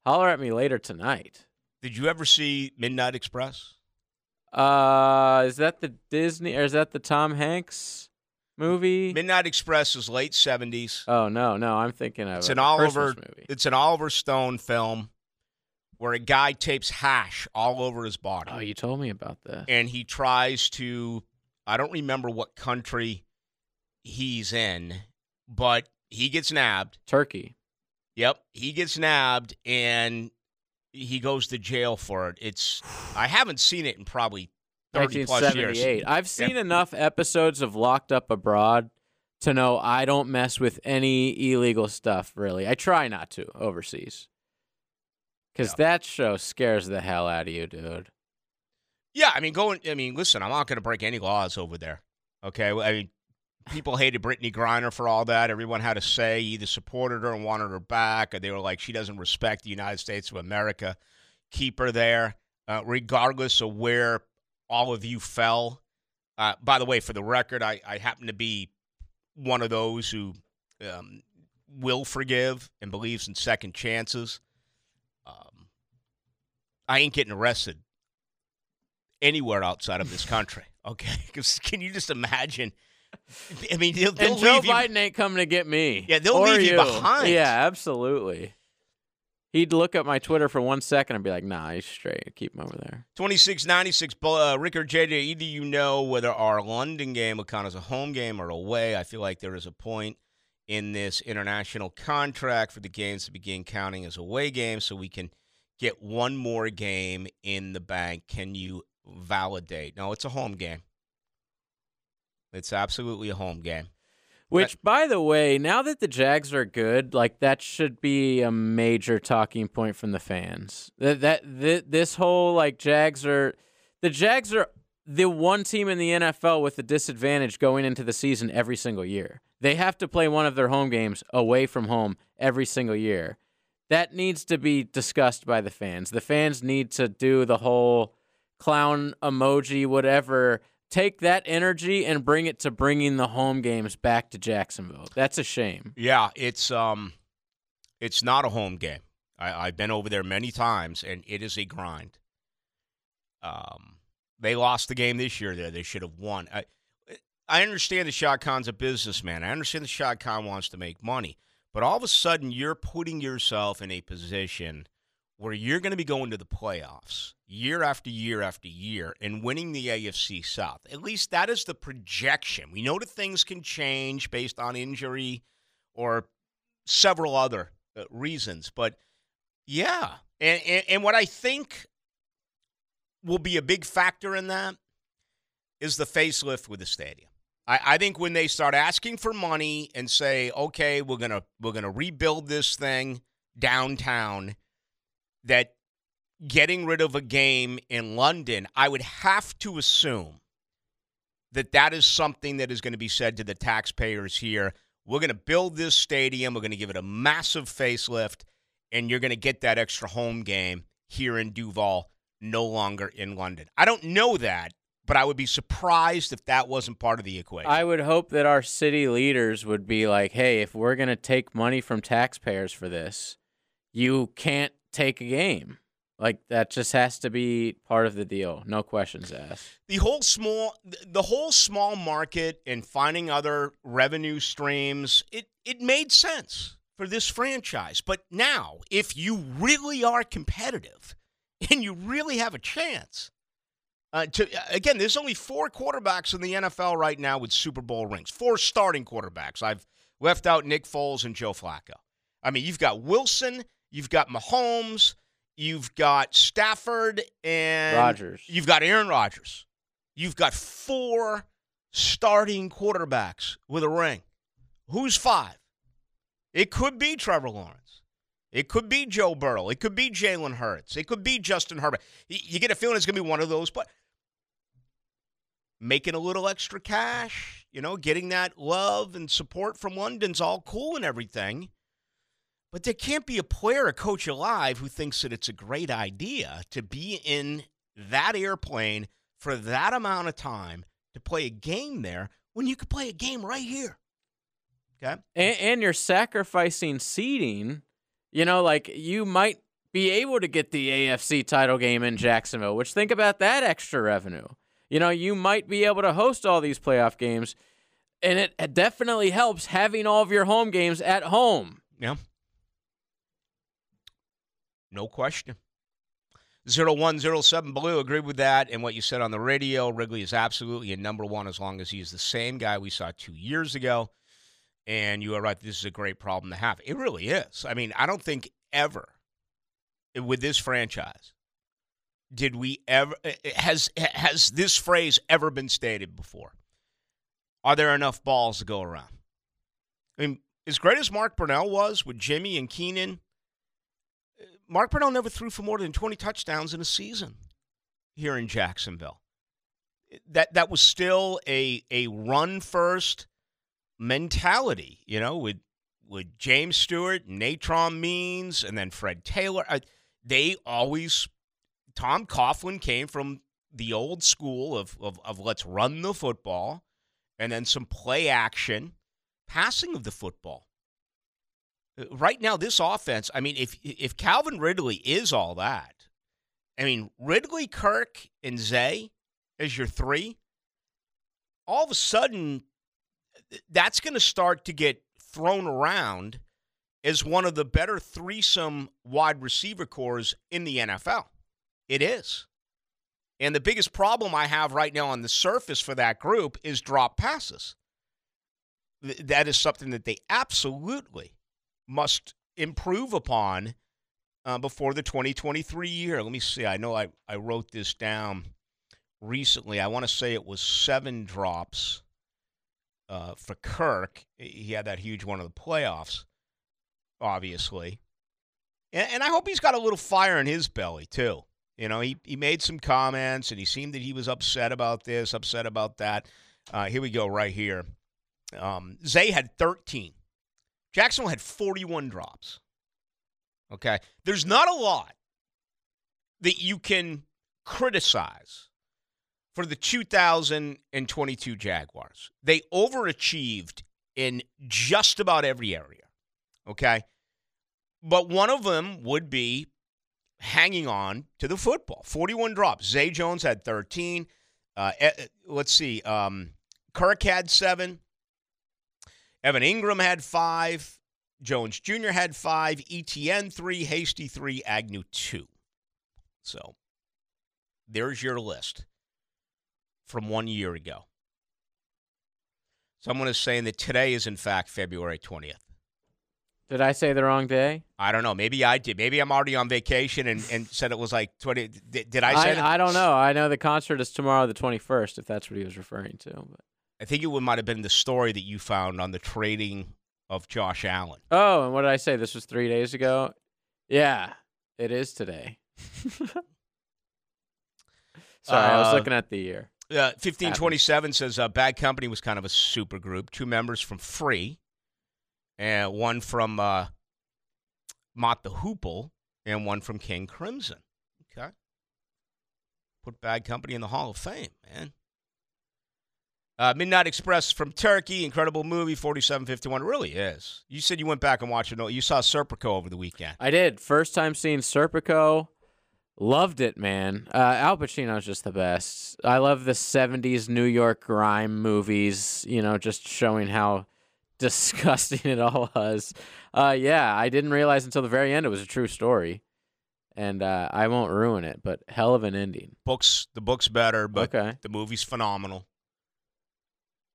Holler at me later tonight. Did you ever see Midnight Express? Uh, is that the Disney or is that the Tom Hanks movie? Midnight Express is late 70s. oh no, no, I'm thinking of It's an Oliver. Movie. It's an Oliver Stone film where a guy tapes hash all over his body, Oh, you told me about that. and he tries to. I don't remember what country he's in, but he gets nabbed. Turkey. Yep, he gets nabbed, and he goes to jail for it. It's. I haven't seen it in probably thirty plus years. 1978. I've seen enough episodes of Locked Up Abroad to know I don't mess with any illegal stuff, really. I try not to overseas. Because Yeah. that show scares the hell out of you, dude. Yeah, I mean, going. I mean, listen, I'm not going to break any laws over there. Okay, I mean, people hated Brittney Griner for all that. Everyone had a say, either supported her and wanted her back, or they were like, she doesn't respect the United States of America. Keep her there, uh, regardless of where all of you fell. Uh, by the way, for the record, I, I happen to be one of those who um, will forgive and believes in second chances. Um, I ain't getting arrested anywhere outside of this country. Okay, because can you just imagine? I mean, they'll, they'll and Joe leave you. Biden ain't coming to get me. Yeah, they'll leave you behind. Yeah, absolutely. He'd look at my Twitter for one second and be like, nah, he's straight. Keep him over there. 2696, uh, Rick or JJ, either you know whether our London game will count as a home game or away. I feel like there is a point in this international contract for the games to begin counting as away games so we can get one more game in the bank. Can you validate? No, it's a home game. It's absolutely a home game. Which, by the way, now that the Jags are good, like that should be a major talking point from the fans. That that th- this whole like Jags are the Jags are the one team in the NFL with a disadvantage going into the season every single year. They have to play one of their home games away from home every single year. That needs to be discussed by the fans. The fans need to do the whole clown emoji, whatever. Take that energy and bring it to bringing the home games back to Jacksonville. That's a shame. Yeah, it's um, it's not a home game. I, I've been over there many times, and it is a grind. Um, they lost the game this year. There, they should have won. I, I understand the Shad Khan's a businessman. I understand the Shad Khan wants to make money, but all of a sudden, you're putting yourself in a position where you're going to be going to the playoffs year after year after year and winning the AFC South. At least that is the projection. We know that things can change based on injury or several other uh, reasons, but yeah. And, and and what I think will be a big factor in that is the facelift with the stadium. I, I think when they start asking for money and say, okay, we're gonna we're gonna rebuild this thing downtown, that getting rid of a game in London, I would have to assume that that is something that is going to be said to the taxpayers here. We're going to build this stadium, we're going to give it a massive facelift, and you're going to get that extra home game here in Duval no longer in London. I don't know that, but I would be surprised if that wasn't part of the equation. I would hope that our city leaders would be like, "Hey, if we're going to take money from taxpayers for this, you can't take a game." Like that just has to be part of the deal. No questions asked. the whole small the whole small market and finding other revenue streams it it made sense for this franchise but now if you really are competitive and you really have a chance uh, to again there's only four quarterbacks in the NFL right now with Super Bowl rings four starting quarterbacks I've left out Nick Foles and Joe Flacco I mean you've got Wilson you've got Mahomes you've got Stafford and Rodgers. You've got Aaron Rodgers. You've got four starting quarterbacks with a ring. Who's five? It could be Trevor Lawrence. It could be Joe Burrow. It could be Jalen Hurts. It could be Justin Herbert. You get a feeling it's going to be one of those, but making a little extra cash, you know, getting that love and support from London's all cool and everything. But there can't be a player, a coach alive, who thinks that it's a great idea to be in that airplane for that amount of time to play a game there when you could play a game right here. Okay? and, and you're sacrificing seating. You know, like you might be able to get the AFC title game in Jacksonville, which think about that extra revenue. You know, you might be able to host all these playoff games, and it definitely helps having all of your home games at home. Yeah. No question. 0107 Blue, agree with that and what you said on the radio. Ridley is absolutely a number one as long as he's the same guy we saw two years ago. And you are right, this is a great problem to have. It really is. I mean, I don't think ever with this franchise did we ever eh, eh, has has this phrase ever been stated before? Are there enough balls to go around? I mean, as great as Mark Brunell was with Jimmy and Keenan, Mark Brunell never threw for more than 20 touchdowns in a season here in Jacksonville. That that was still a a run first mentality, you know, with with James Stewart, Natron Means, and then Fred Taylor. I, they always Tom Coughlin came from the old school of, of of let's run the football and then some play action passing of the football. Right now, this offense, I mean, if if Calvin Ridley is all that, I mean, Ridley, Kirk, and Zay as your three, all of a sudden, that's going to start to get thrown around as one of the better threesome wide receiver corps in the NFL. It is. And the biggest problem I have right now on the surface for that group is drop passes. That is something that they absolutely must improve upon uh, before the 2023 year. Let me see. I know I, I wrote this down recently. I want to say it was seven drops uh, for Kirk. He had that huge one of the playoffs, obviously. And, and I hope he's got a little fire in his belly, too. You know, he, he made some comments and he seemed that he was upset about this, upset about that. Uh, here we go, right here. Um, Zay had 13. Jacksonville had 41 drops. Okay. There's not a lot that you can criticize for the 2022 Jaguars. They overachieved in just about every area. Okay. But one of them would be hanging on to the football. 41 drops. Zay Jones had 13. Uh, eh, eh, let's see. Um, Kirk had seven. Evan Engram had five. Jones Jr. had five. ETN three. Hasty three. Agnew two. So there's your list from one year ago. Someone is saying that today is, in fact, February 20th. Did I say the wrong day? I don't know. Maybe I did. Maybe I'm already on vacation and, and said it was like 20. Did, did I say that? I, don't know. I know the concert is tomorrow, the 21st, if that's what he was referring to. But. I think it might have been the story that you found on the trading of Josh Allen. Oh, and what did I say? This was three days ago? Yeah, it is today. Sorry, I was Uh, looking at the year. Uh, 1527 says uh, Bad Company was kind of a super group. Two members from Free, and one from uh, Mott the Hoople, and one from King Crimson. Okay. Put Bad Company in the Hall of Fame, man. Uh, Midnight Express from Turkey, incredible movie, forty-seven fifty-one. It really is. You said you went back and watched it. You saw Serpico over the weekend. I did. First time seeing Serpico. Loved it, man. Uh, Al Pacino's just the best. I love the 70s New York grime movies, you know, just showing how disgusting it all was. Uh, yeah, I didn't realize until the very end it was a true story. And uh, I won't ruin it, but hell of an ending. Books, the book's better, but Okay. the movie's phenomenal.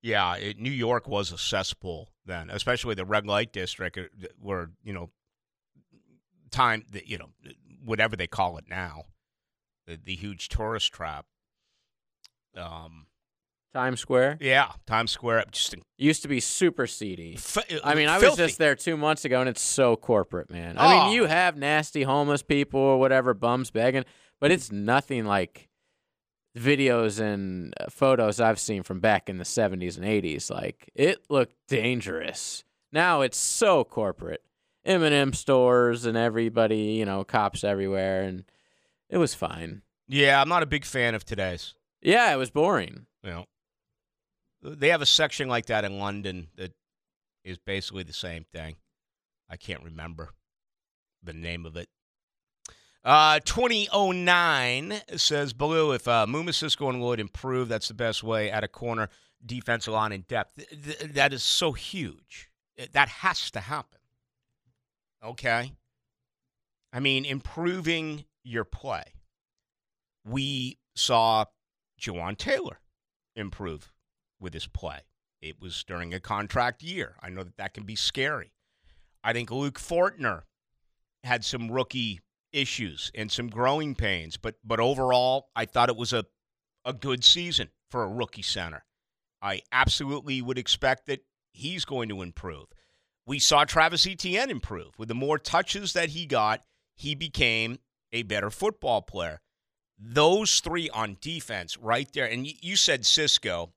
Yeah, it, New York was a cesspool then, especially the red light district, uh, where you know, time, the, you know, whatever they call it now, the, the huge tourist trap. Um, Times Square yeah, Times Square, just used to be super seedy. fi- I mean, I was just there two months ago, and it's so corporate, man. I Oh. mean, you have nasty homeless people or whatever, bums begging, but it's nothing like videos and uh, photos I've seen from back in the 70s and 80s. Like, it looked dangerous. Now it's so corporate. M&M stores and everybody, you know, cops everywhere, and it was fine. Yeah, I'm not a big fan of today's. Yeah, it was boring. You know, they have a section like that in London that is basically the same thing. I can't remember the name of it. Uh, 2009 says Blue. If uh, Muma Cisco and Lloyd improve, that's the best way at a corner defensive line in depth. Th- th- that is so huge. That has to happen. Okay. I mean, improving your play. We saw Jawaan Taylor improve with his play. It was during a contract year. I know that that can be scary. I think Luke Fortner had some rookie issues and some growing pains, but but overall, I thought it was a a good season for a rookie center. I absolutely would expect that he's going to improve. We saw Travis Etienne improve. With the more touches that he got, he became a better football player. Those three on defense right there, and you said Cisco.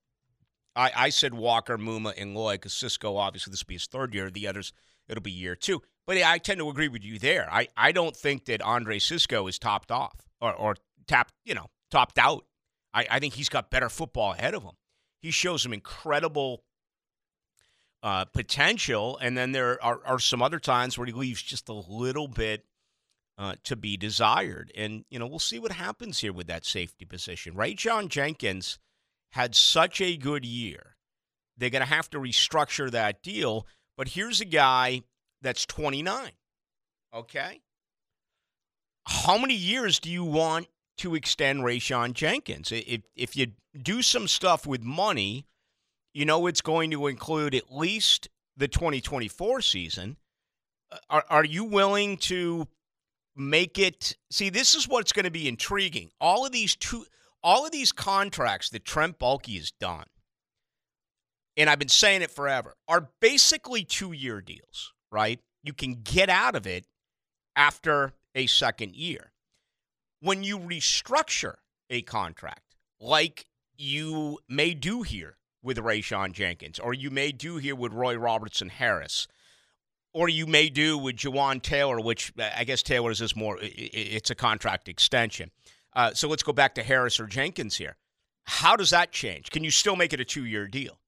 I, I said Walker, Muma, and Lloyd because Cisco, obviously, this will be his third year. The others, it'll be year two. But I tend to agree with you there. I, I don't think that Andre Cisco is topped off or, or tapped, you know, topped out. I, I think he's got better football ahead of him. He shows some incredible uh, potential, and then there are, are some other times where he leaves just a little bit uh, to be desired. And, you know, we'll see what happens here with that safety position. Rayshawn Jenkins had such a good year. They're going to have to restructure that deal. But here's a guy that's 29. Okay? How many years do you want to extend Rayshawn Jenkins? If, if you do some stuff with money, you know it's going to include at least the 2024 season. Uh, Are, are you willing to make it see this is what's going to be intriguing all of these two all of these contracts that Trent Baalke has done and i've been saying it forever are basically two year deals right you can get out of it after a second year when you restructure a contract like you may do here with Rayshawn Jenkins or you may do here with Roy Robertson Harris or you may do with Jawaan Taylor, which I guess Taylor is more, i- i- it's a contract extension. Uh, so let's go back to Harris or Jenkins here. How does that change? Can you still make it a two year deal?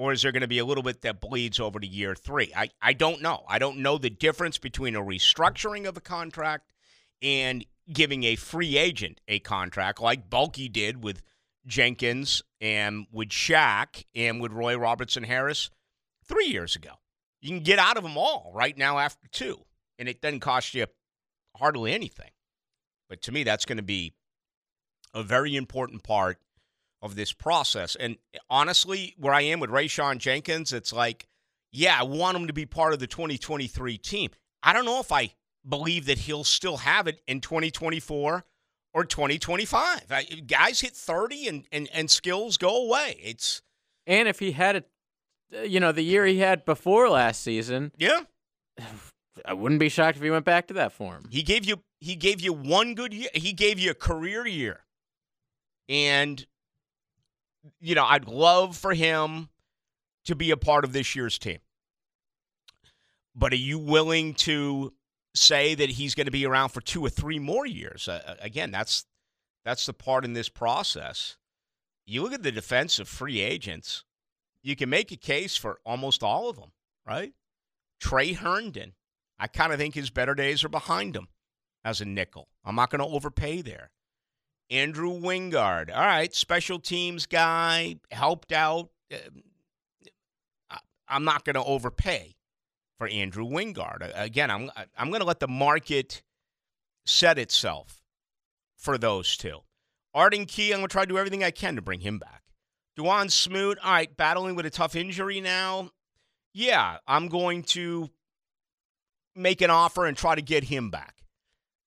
Or is there going to be a little bit that bleeds over to year three? I, I don't know. I don't know the difference between a restructuring of a contract and giving a free agent a contract like Baalke did with Jenkins and with Shaq and with Roy Robertson Harris three years ago. You can get out of them all right now after two, and it doesn't cost you hardly anything. But to me, that's going to be a very important part of this process. And honestly, where I am with Rayshawn Jenkins, it's like, yeah, I want him to be part of the 2023 team. I don't know if I believe that he'll still have it in 2024 or 2025. I, guys hit 30 and, and, and skills go away. It's, And if he had it, you know, the year he had before last season, yeah. I wouldn't be shocked if he went back to that form. He gave you he gave you one good year. He gave you a career year. And you know, I'd love for him to be a part of this year's team. But are you willing to say that he's going to be around for two or three more years? Uh, again, that's That's the part in this process. You look at the defense of free agents, you can make a case for almost all of them, right? Tre Herndon, I kind of think his better days are behind him as a nickel. I'm not going to overpay there. Andrew Wingard, all right, special teams guy, helped out. Uh, I'm not going to overpay for Andrew Wingard. Again, I'm I'm going to let the market set itself for those two. Arden Key, I'm going to try to do everything I can to bring him back. Dawuane Smoot, all right, battling with a tough injury now. Yeah, I'm going to make an offer and try to get him back.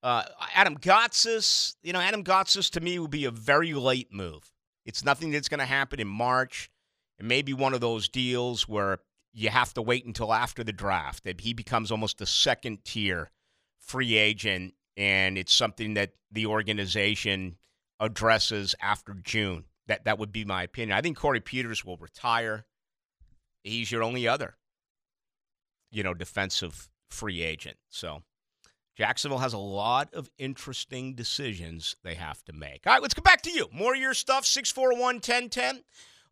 Uh, Adam Gotsis, you know, Adam Gotsis to me would be a very late move. It's nothing that's going to happen in March. It may be one of those deals where you have to wait until after the draft that he becomes almost a second tier free agent, and it's something that the organization addresses after June. That that would be my opinion. I think Corey Peters will retire. He's your only other, you know, defensive free agent. So Jacksonville has a lot of interesting decisions they have to make. All right, let's go back to you. More of your stuff, 641 1010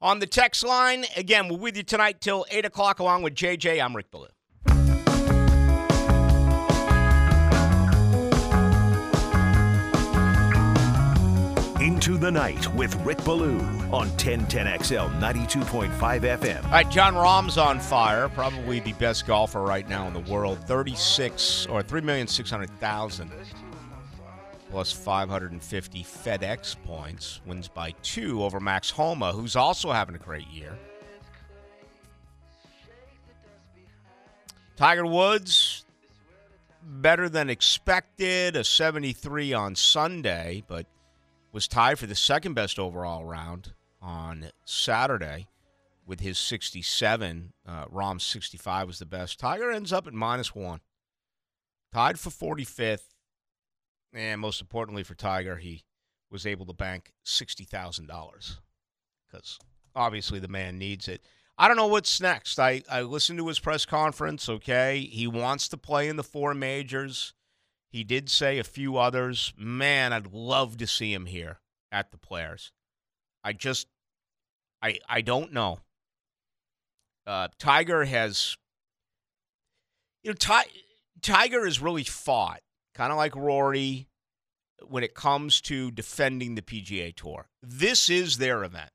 on the text line. Again, we're with you tonight till 8 o'clock along with JJ. I'm Rick Ballou. Into the night with Rick Ballou on 1010XL 92.5 FM. All right, Jon Rahm's on fire. Probably the best golfer right now in the world. 36 or 3,600,000 plus 550 FedEx points. Wins by two over Max Homa, who's also having a great year. Tiger Woods, better than expected, a 73 on Sunday, but was tied for the second best overall round on Saturday with his 67. Uh, Rahm's 65 was the best. Tiger ends up at minus one. Tied for 45th. And most importantly for Tiger, he was able to bank $60,000 because obviously the man needs it. I don't know what's next. I, I listened to his press conference, okay? He wants to play in the four majors. He did say a few others. Man, I'd love to see him here at the Players. I just, I, I don't know. Uh, Tiger has, you know, Ty, Tiger has really fought, kind of like Rory, when it comes to defending the PGA Tour. This is their event.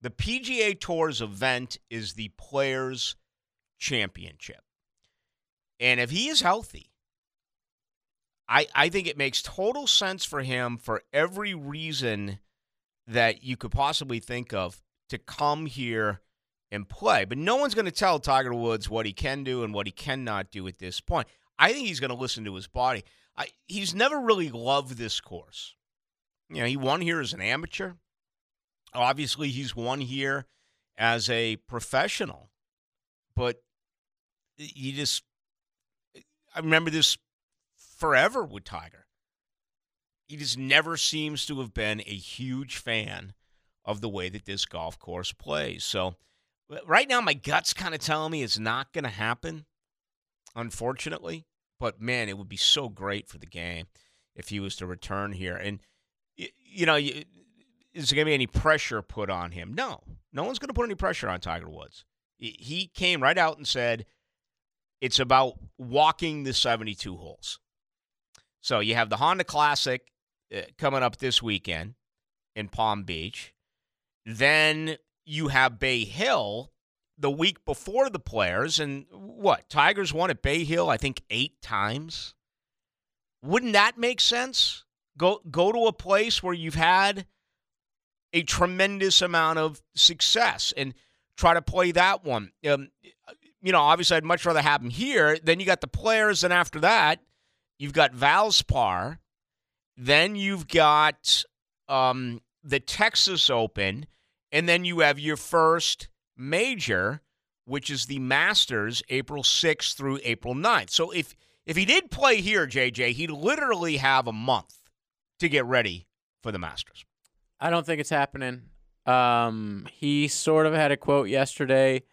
The PGA Tour's event is the Players Championship. And if he is healthy, I, I think it makes total sense for him for every reason that you could possibly think of to come here and play. But no one's going to tell Tiger Woods what he can do and what he cannot do at this point. I think he's going to listen to his body. I, he's never really loved this course. You know, he won here as an amateur. Obviously, he's won here as a professional. But you just, I remember this forever with Tiger. He just never seems to have been a huge fan of the way that this golf course plays. So, uh, right now, my gut's kind of telling me it's not going to happen, unfortunately. But man, it would be so great for the game if he was to return here. And, you know, is there going to be any pressure put on him? No. No one's going to put any pressure on Tiger Woods. He came right out and said, it's about walking the 72 holes. So you have the Honda Classic uh, coming up this weekend in Palm Beach. Then you have Bay Hill the week before the players. And what? Tigers won at Bay Hill, I think, eight times. Wouldn't that make sense? Go go to a place where you've had a tremendous amount of success and try to play that one. Um, you know, obviously, I'd much rather have them here. Then you got the players, and after that, You've got Valspar. Then you've got um, the Texas Open. And then you have your first major, which is the Masters, April 6th through April 9th. So if if he did play here, JJ, he'd literally have a month to get ready for the Masters. I don't think it's happening. Um, he sort of had a quote yesterday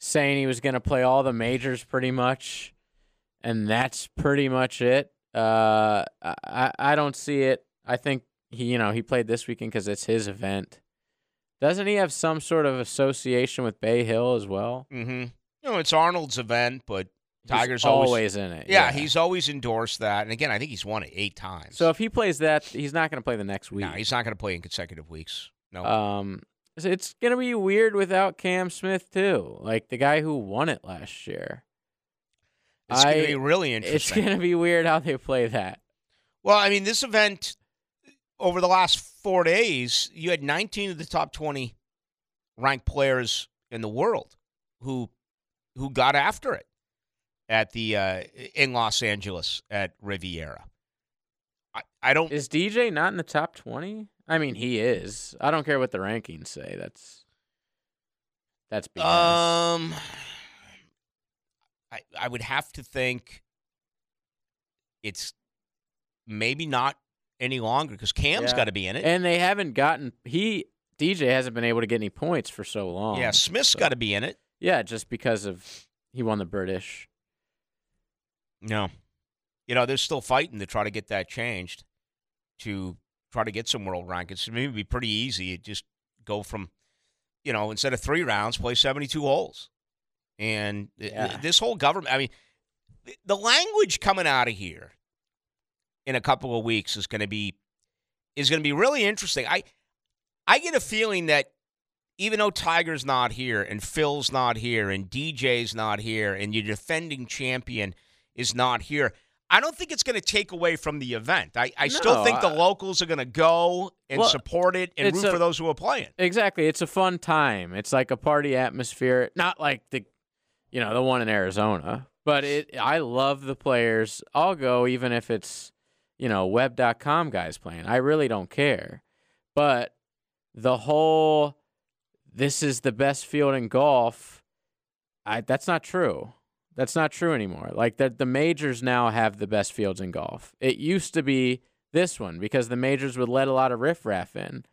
saying he was going to play all the majors pretty much and that's pretty much it. Uh, I I don't see it. I think he you know he played this weekend because it's his event. Doesn't he have some sort of association with Bay Hill as well? Mm-hmm. You know, it's Arnold's event, but Tiger's always- always in it. yeah, he's always endorsed that. And again, I think he's won it eight times. so if he plays that, he's not going to play the next week. no, he's not going to play in consecutive weeks. No. Um, it's gonna be weird without Cam Smith too, like the guy who won it last year. It's going I- to be really interesting. It's gonna be weird how they play that. Well, I mean, this event over the last four days, you had 19 of the top 20 ranked players in the world who who got after it at the uh, in Los Angeles at Riviera. I, I don't. Is DJ not in the top twenty? I mean, he is. I don't care what the rankings say. That's that's. Um, I I would have to think it's maybe not any longer because Cam's Yeah. got to be in it. and they haven't gotten he DJ hasn't been able to get any points for so long. yeah, Smith's so- got to be in it. Yeah, just because of he won the British. No. You know, they're still fighting to try to get that changed to try to get some world rankings. it'd be pretty easy. It just go from, you know, instead of three rounds, play 72 holes. And Yeah. this whole government, I mean, the language coming out of here in a couple of weeks is going to be is going to be really interesting. I I get a feeling that even though Tiger's not here and Phil's not here and DJ's not here and your defending champion is not here, I don't think it's going to take away from the event. I, I still No, think the locals are going to go and Well, support it and root a- for those who are playing. Exactly. It's a fun time. It's like a party atmosphere. Not like the you know, the one in Arizona. But it I love the players. I'll go even if it's, you know, web.com guys playing. I really don't care. But the whole this is the best field in golf, I that's not true. That's not true anymore. Like the the majors now have the best fields in golf. It used to be this one because the majors would let a lot of riffraff in.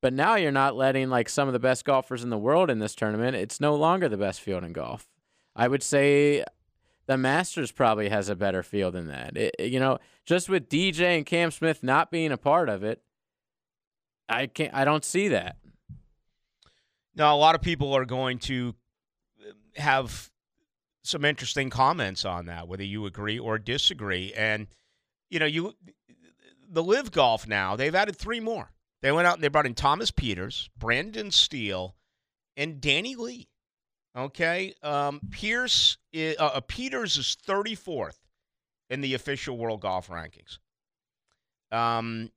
But now you're not letting like some of the best golfers in the world in this tournament. It's no longer the best field in golf. I would say the Masters probably has a better field than that. It- you know, just with DJ and Cam Smith not being a part of it, I can't. I don't see that. Now, a lot of people are going to uh, have some interesting comments on that, whether you agree or disagree. And you know, you the live golf now they've added three more. They went out and they brought in Thomas Pieters, Brendan Steele, and Danny Lee. Okay, um, Pierce i- uh, uh, Pieters is thirty fourth in the official world golf rankings. Um,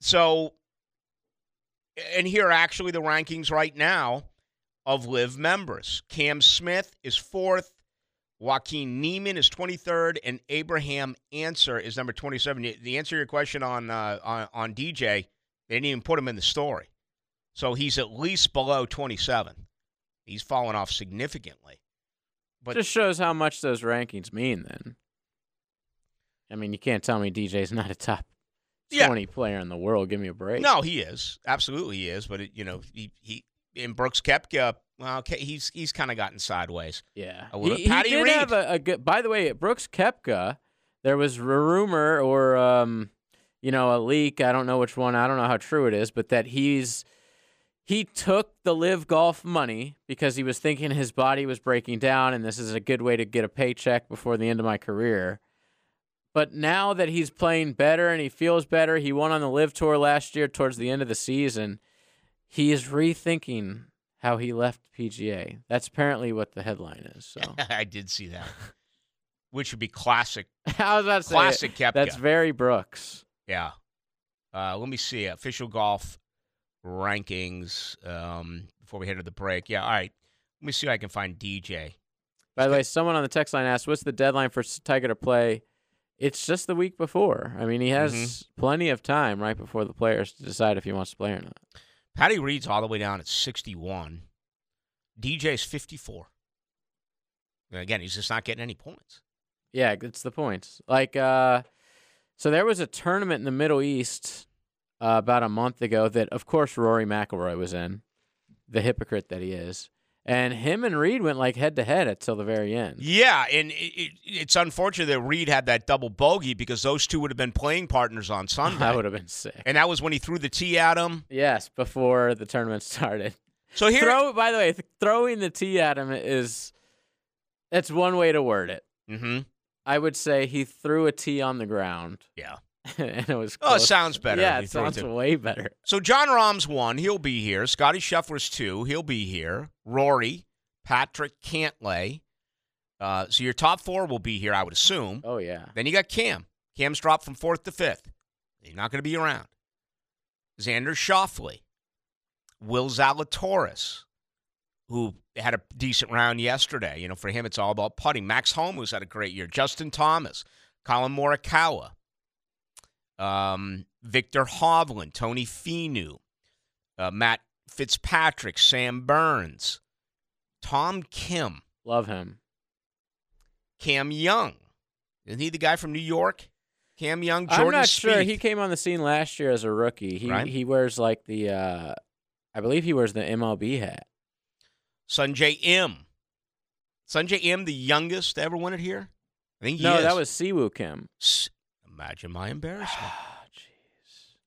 so and here are actually the rankings right now of live members. Cam Smith is fourth, Joaquin Niemann is 23rd, and Abraham Ancer is number 27. The- The answer to your question on, uh, on on DJ, they didn't even put him in the story, so he's at least below 27. He's fallen off significantly. But Just shows how much those rankings mean. Then, I mean, you can't tell me DJ's not a top Yeah. twenty player in the world. Give me a break. no, he is absolutely he is. But it, you know, he he in Brooks Koepka, well, okay, he's he's kind of gotten sideways. Yeah, A little- he, he did Reed. have a, a good. By the way, Brooks Koepka, there was a rumor or um, you know, a leak. I don't know which one. I don't know how true it is, but that he's he took the live golf money because he was thinking his body was breaking down, and this is a good way to get a paycheck before the end of my career. But now that he's playing better and he feels better, he won on the live tour last year towards the end of the season. He is rethinking how he left PGA. That's apparently what the headline is. So I did see that, which would be classic I was about to say classic Koepka. that's very Brooks. Yeah. Uh, let me see. Official golf rankings um, before we head to the break. Yeah, all right. Let me see if I can find DJ. By the way, someone on the text line asked, "What's the deadline for Tiger to play?" It's just the week before. I mean, he has Mhm. plenty of time right before the players to decide if he wants to play or not. Patty Reed's all the way down at 61. DJ's 54. And again, he's just not getting any points. Yeah, it's the points. Like, uh, so there was a tournament in the Middle East uh, about a month ago that, of course, Rory McIlroy was in, the hypocrite that he is, And him and Reed went like head to head until the very end. Yeah, and it, it, it's unfortunate that Reed had that double bogey because those two would have been playing partners on Sunday. That would have been sick. and that was when he threw the tee at him. Yes, before the tournament started. So here, Throw by the way, th- throwing the tee at him is that's one way to word it. hmm I would say he threw a tee on the ground. yeah. and it was Oh, it sounds better Yeah, it throw it sounds way better. So Jon Rahm's one, he'll be here. Scotty Scheffler's two, he'll be here. Rory, Patrick Cantlay. Uh, so your top four will be here, I would assume. Oh yeah. Then you got Cam. Cam's dropped from fourth to fifth. He's not going to be around. Xander Schauffele, Will Zalatoris, who had a decent round yesterday. You know, for him, it's all about putting. Max Homa, who's had a great year. Justin Thomas, Collin Morikawa, um, Viktor Hovland, Tony Finau, uh, Matt Fitzpatrick, Sam Burns, Tom Kim, Love him. Cam Young. Isn't he the guy from New York? Cam Young, Jordan I'm not sure. He came on the scene last year as a rookie. He Right. he wears like the uh I believe he wears the MLB hat. Sungjae Im. Sungjae Im, the youngest to ever win it here. I think he no, is. that was Si Woo Kim. S- Imagine my embarrassment. Ah,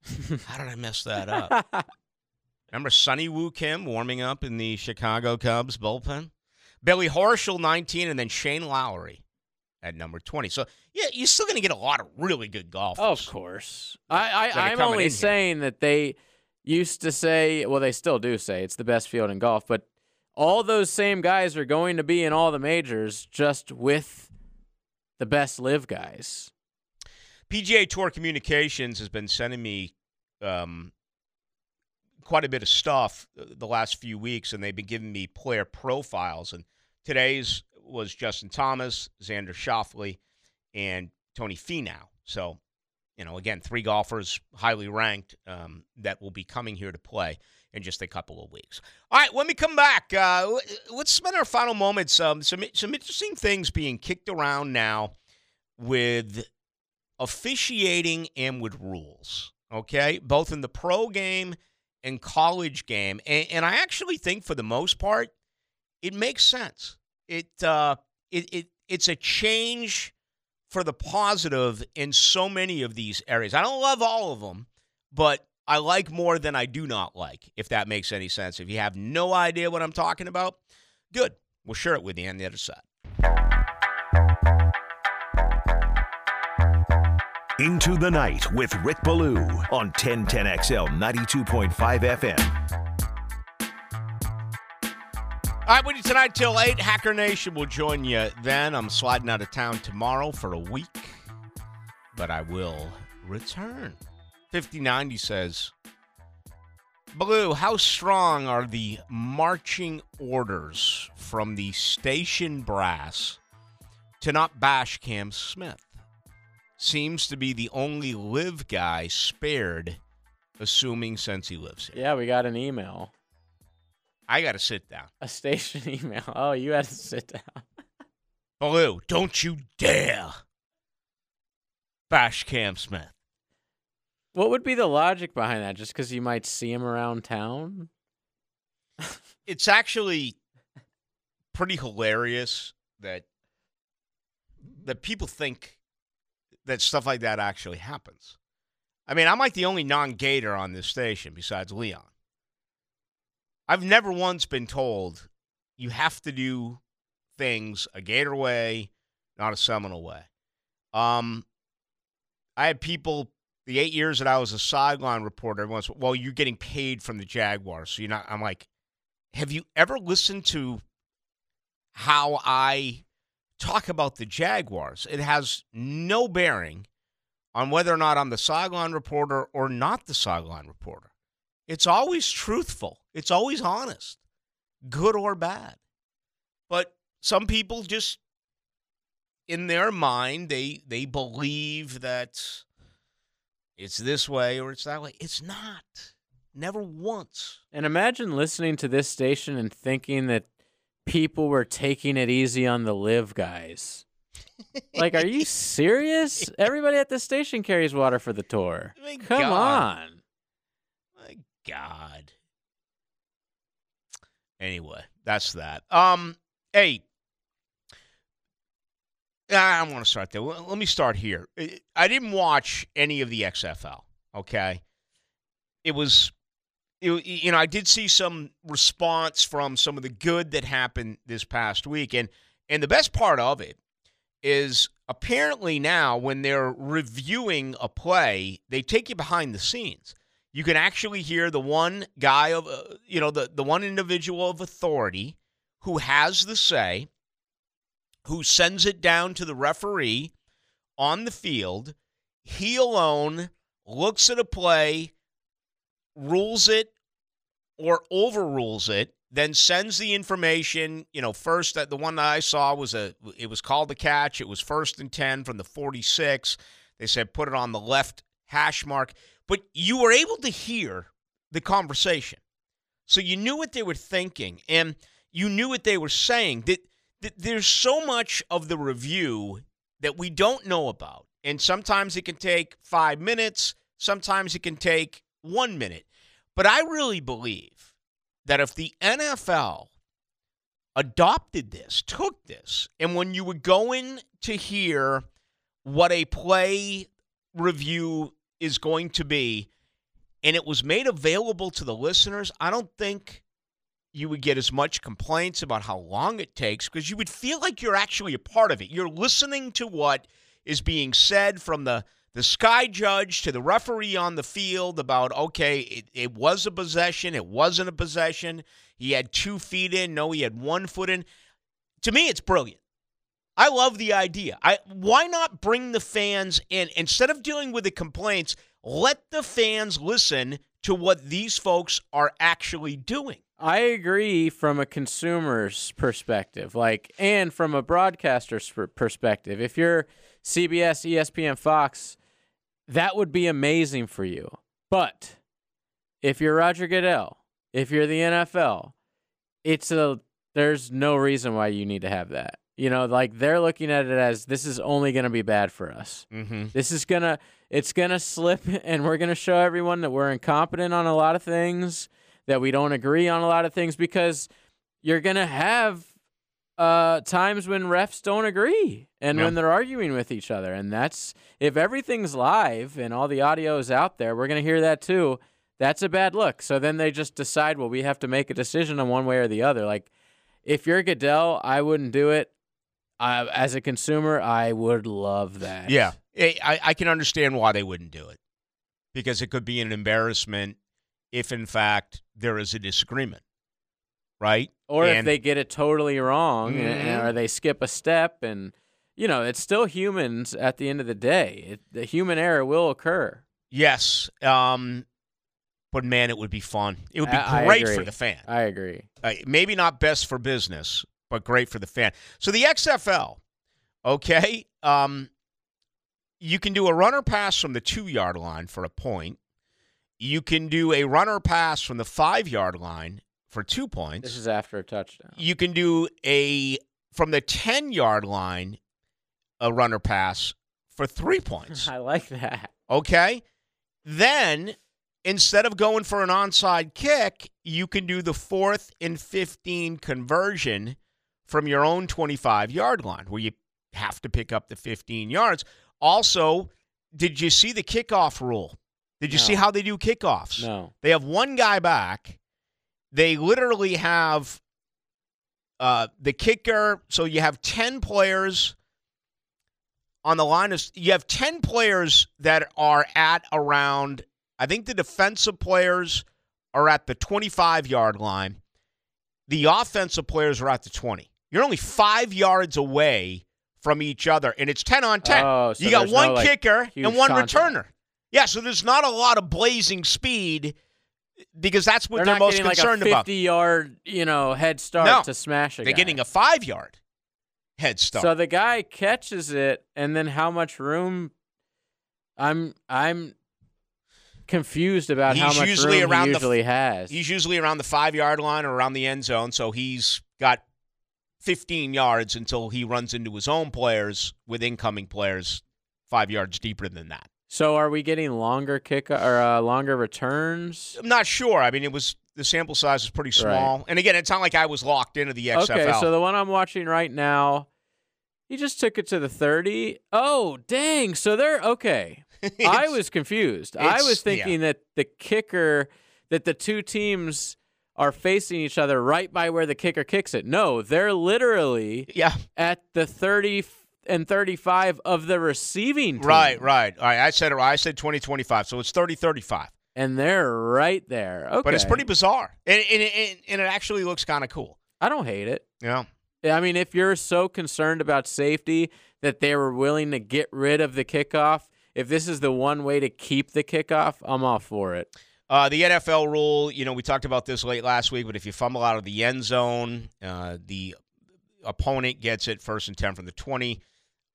Jeez. How did I mess that up? Remember Sonny Woo Kim warming up in the Chicago Cubs bullpen? Billy Horschel, 19, and then Shane Lowry at number 20. So, yeah, you're still going to get a lot of really good golfers. of course. I, I, in only here. saying that they used to say, well, they still do say it's the best field in golf, but all those same guys are going to be in all the majors, just with the best live guys. PGA Tour Communications has been sending me um, quite a bit of stuff uh, the last few weeks, and they've been giving me player profiles. And today's was Justin Thomas, Xander Schauffele, and Tony Finau. So, you know, again, three golfers highly ranked um, that will be coming here to play in just a couple of weeks. All right, when we come back, uh, let's spend our final moments. Um, some some interesting things being kicked around now with officiating and with rules. Okay, both in the pro game and college game, and, and I actually think for the most part, it makes sense. It uh, it it it's a change for the positive in so many of these areas. I don't love all of them, but I like more than I do not like. If that makes any sense. If you have no idea what I'm talking about, good. We'll share it with you on the other side. Into the Night with Rick Ballou on 1010XL 92.5 FM. All right, with you tonight till 8. Hacker Nation will join you then. I'm sliding out of town tomorrow for a week, but I will return. 5090 says, Blue, how strong are the marching orders from the station brass to not bash Cam Smith? Seems to be the only live guy spared, assuming since he lives here. Yeah, we got an email, I got to sit down. a station email. Oh, you had to sit down. Blue, don't you dare bash Cam Smith. What would be the logic behind that? Just because you might see him around town? It's actually pretty hilarious that that people think that stuff like that actually happens. I mean, I'm like the only non-gator on this station besides Leon. I've never once been told you have to do things a Gator way, not a Seminole way. Um, I had people the eight years that I was a sideline reporter. Everyone's well, you're getting paid from the Jaguars, so you're not. I'm like, have you ever listened to how I talk about the Jaguars? It has no bearing on whether or not I'm the sideline reporter or not the sideline reporter. It's always truthful. It's always honest, good or bad. But some people just in their mind they they believe that it's this way or it's that way. It's not. Never once. And imagine listening to this station and thinking that people were taking it easy on the live guys. Like, are you serious? Everybody at the station carries water for the tour. My Come God. on. My God. Anyway, that's that. Um, hey, I want to start there. Let me start here. I didn't watch any of the XFL. Okay, it was, it, you know, I did see some response from some of the good that happened this past week, and and the best part of it is apparently now when they're reviewing a play, they take you behind the scenes. You can actually hear the one guy of, uh, you know, the the one individual of authority who has the say who sends it down to the referee on the field. He alone looks at a play, rules it or overrules it, then sends the information. You know, first that the one that I saw was a it was called the catch. It was first and ten from the forty six. They said put it on the left hash mark, but you were able to hear the conversation, so you knew what they were thinking and you knew what they were saying. That, that there's so much of the review that we don't know about, and sometimes it can take five minutes. Sometimes it can take one minute. But I really believe that if the NFL adopted this, took this, and when you were going to hear what a play review is going to be, and it was made available to the listeners, I don't think you would get as much complaints about how long it takes because you would feel like you're actually a part of it. You're listening to what is being said from the the sky judge to the referee on the field about okay, it, it was a possession, it wasn't a possession. He had two feet in, no, he had one foot in. To me, it's brilliant. I love the idea. I why not bring the fans in instead of dealing with the complaints? Let the fans listen to what these folks are actually doing. I agree from a consumer's perspective, like, and from a broadcaster's perspective. If you're CBS, ESPN, Fox, that would be amazing for you. But if you're Roger Goodell, if you're the NFL, it's a there's no reason why you need to have that. You know, like they're looking at it as this is only going to be bad for us. Mm-hmm. This is gonna it's gonna slip, and we're gonna show everyone that we're incompetent on a lot of things, that we don't agree on a lot of things, because you're gonna have uh, times when refs don't agree and Yeah. when they're arguing with each other, and that's if everything's live and all the audio is out there, we're gonna hear that too. That's a bad look. So then they just decide, well, we have to make a decision on one way or the other. Like, if you're Goodell, I wouldn't do it. I, as a consumer, I would love that. Yeah, I, I can understand why they wouldn't do it because it could be an embarrassment if, in fact, there is a disagreement, right? Or if they get it totally wrong, Mhm. and, or they skip a step, and you know, it's still humans at the end of the day. It, the human error will occur. Yes, um, but man, it would be fun. It would be I- I great for the fan. I agree. Uh, maybe not best for business, but great for the fan. So the XFL, okay, um, you can do a runner pass from the two yard line for a point. You can do a runner pass from the five yard line for two points. This is after a touchdown. you can do a from the 10 yard line a runner pass for three points I like that. okay then instead of going for an onside kick you can do the fourth and 15 conversion from your own 25 yard line where you have to pick up the 15 yards also did you see the kickoff rule did you see how they do kickoffs No. they have one guy back. They literally have uh, the kicker. So you have 10 players on the line. Of, you have 10 players that are at around, I think the defensive players are at the 25 yard line. The offensive players are at the 20. You're only five yards away from each other, and it's 10 on 10. Oh, so you got one no, like, kicker and one contact. returner. Yeah, so there's not a lot of blazing speed because that's what They're they're, most getting concerned like a about. 50 yard, you know, head start No. to smash a They're guy. getting a five yard head start. So the guy catches it, and then how much room? I'm I'm confused about how much usually room around he the usually has. he's usually around the five yard line or around the end zone, so he's got 15 yards until he runs into his own players with incoming players five yards deeper than that. So are we getting longer kick or uh, longer returns? I'm not sure. I mean, it was the sample size is pretty small. And again, it's not like I was locked into the XFL. Okay, so the one I'm watching right now, he just took it to the 30. Oh, dang. So they're okay. I was confused. I was thinking that the kicker, that the two teams are facing each other right by where the kicker kicks it. No, they're literally yeah, at the 30 and 35 of the receiving team. right, right. All right, I said it. right. I said 2025, so it's 30-35. And they're right there. Okay. But it's pretty bizarre, and and, and, and it actually looks kind of cool. I don't hate it. Yeah. I mean, if you're so concerned about safety that they were willing to get rid of the kickoff, if this is the one way to keep the kickoff, I'm all for it. Uh, the NFL rule, you know, we talked about this late last week, but if you fumble out of the end zone, uh, the opponent gets it first and 10 from the 20.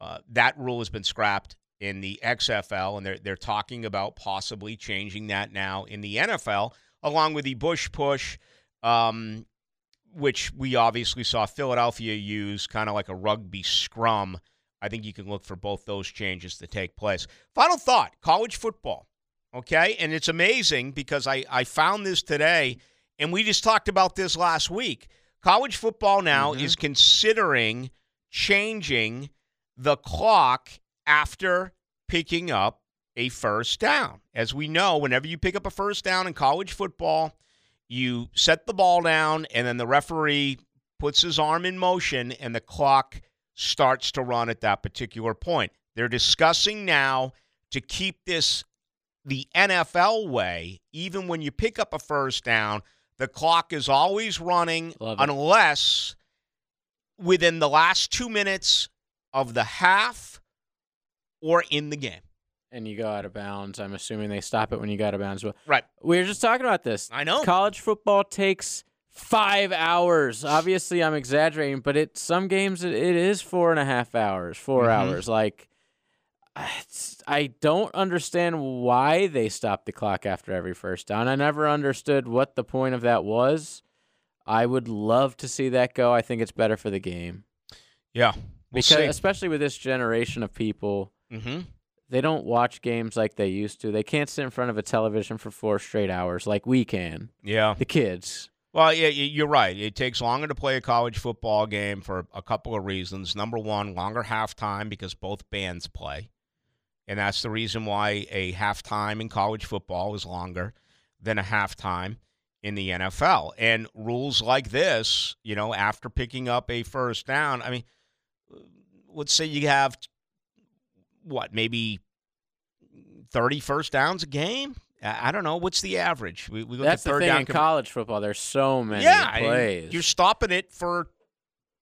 Uh, that rule has been scrapped in the XFL, and they're, they're talking about possibly changing that now in the NFL, along with the Bush push, um, which we obviously saw Philadelphia use kind of like a rugby scrum. I think you can look for both those changes to take place. Final thought college football. Okay. And it's amazing because I, I found this today, and we just talked about this last week. College football now Mhm. is considering changing the clock after picking up a first down. As we know, whenever you pick up a first down in college football, you set the ball down, and then the referee puts his arm in motion, and the clock starts to run at that particular point. They're discussing now to keep this the NFL way, even when you pick up a first down, the clock is always running unless within the last two minutes of the half or in the game. And you go out of bounds. I'm assuming they stop it when you go out of bounds. Right. we were just talking about this. I know. College football takes five hours. Obviously, I'm exaggerating, but it some games it, it is four and a half hours, 4 Mhm. hours. Like, it's, I don't understand why they stop the clock after every first down. I never understood what the point of that was. I would love to see that go. I think it's better for the game Yeah. We'll because, especially with this generation of people, hmm they don't watch games like they used to. They can't sit in front of a television for four straight hours like we can. Yeah. The kids. Well, yeah, you're right. It takes longer to play a college football game for a couple of reasons. Number one, longer halftime because both bands play. And that's the reason why a halftime in college football is longer than a halftime in the NFL. And rules like this, you know, after picking up a first down, I mean, let's say you have what, maybe 30 first downs a game? I don't know. What's the average? We, we That's at the thing down in com- college football. There's so many yeah, plays. You're stopping it for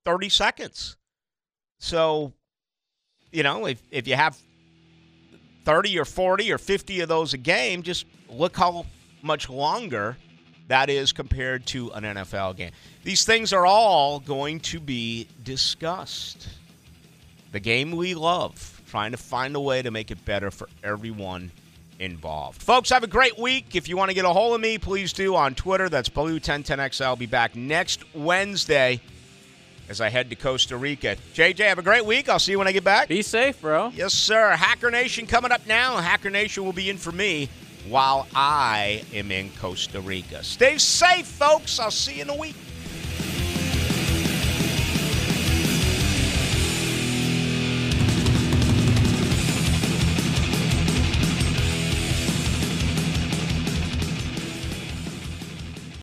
30 seconds. So, you know, if, if you have 30 or 40 or 50 of those a game, just look how much longer that is compared to an NFL game. These things are all going to be discussed. The game we love, trying to find a way to make it better for everyone involved. Folks, have a great week. If you want to get a hold of me, please do on Twitter. That's Blue1010XL. I'll be back next Wednesday as I head to Costa Rica. JJ, have a great week. I'll see you when I get back. Be safe, bro. Yes, sir. Hacker Nation coming up now. Hacker Nation will be in for me while I am in Costa Rica. Stay safe, folks. I'll see you in a week.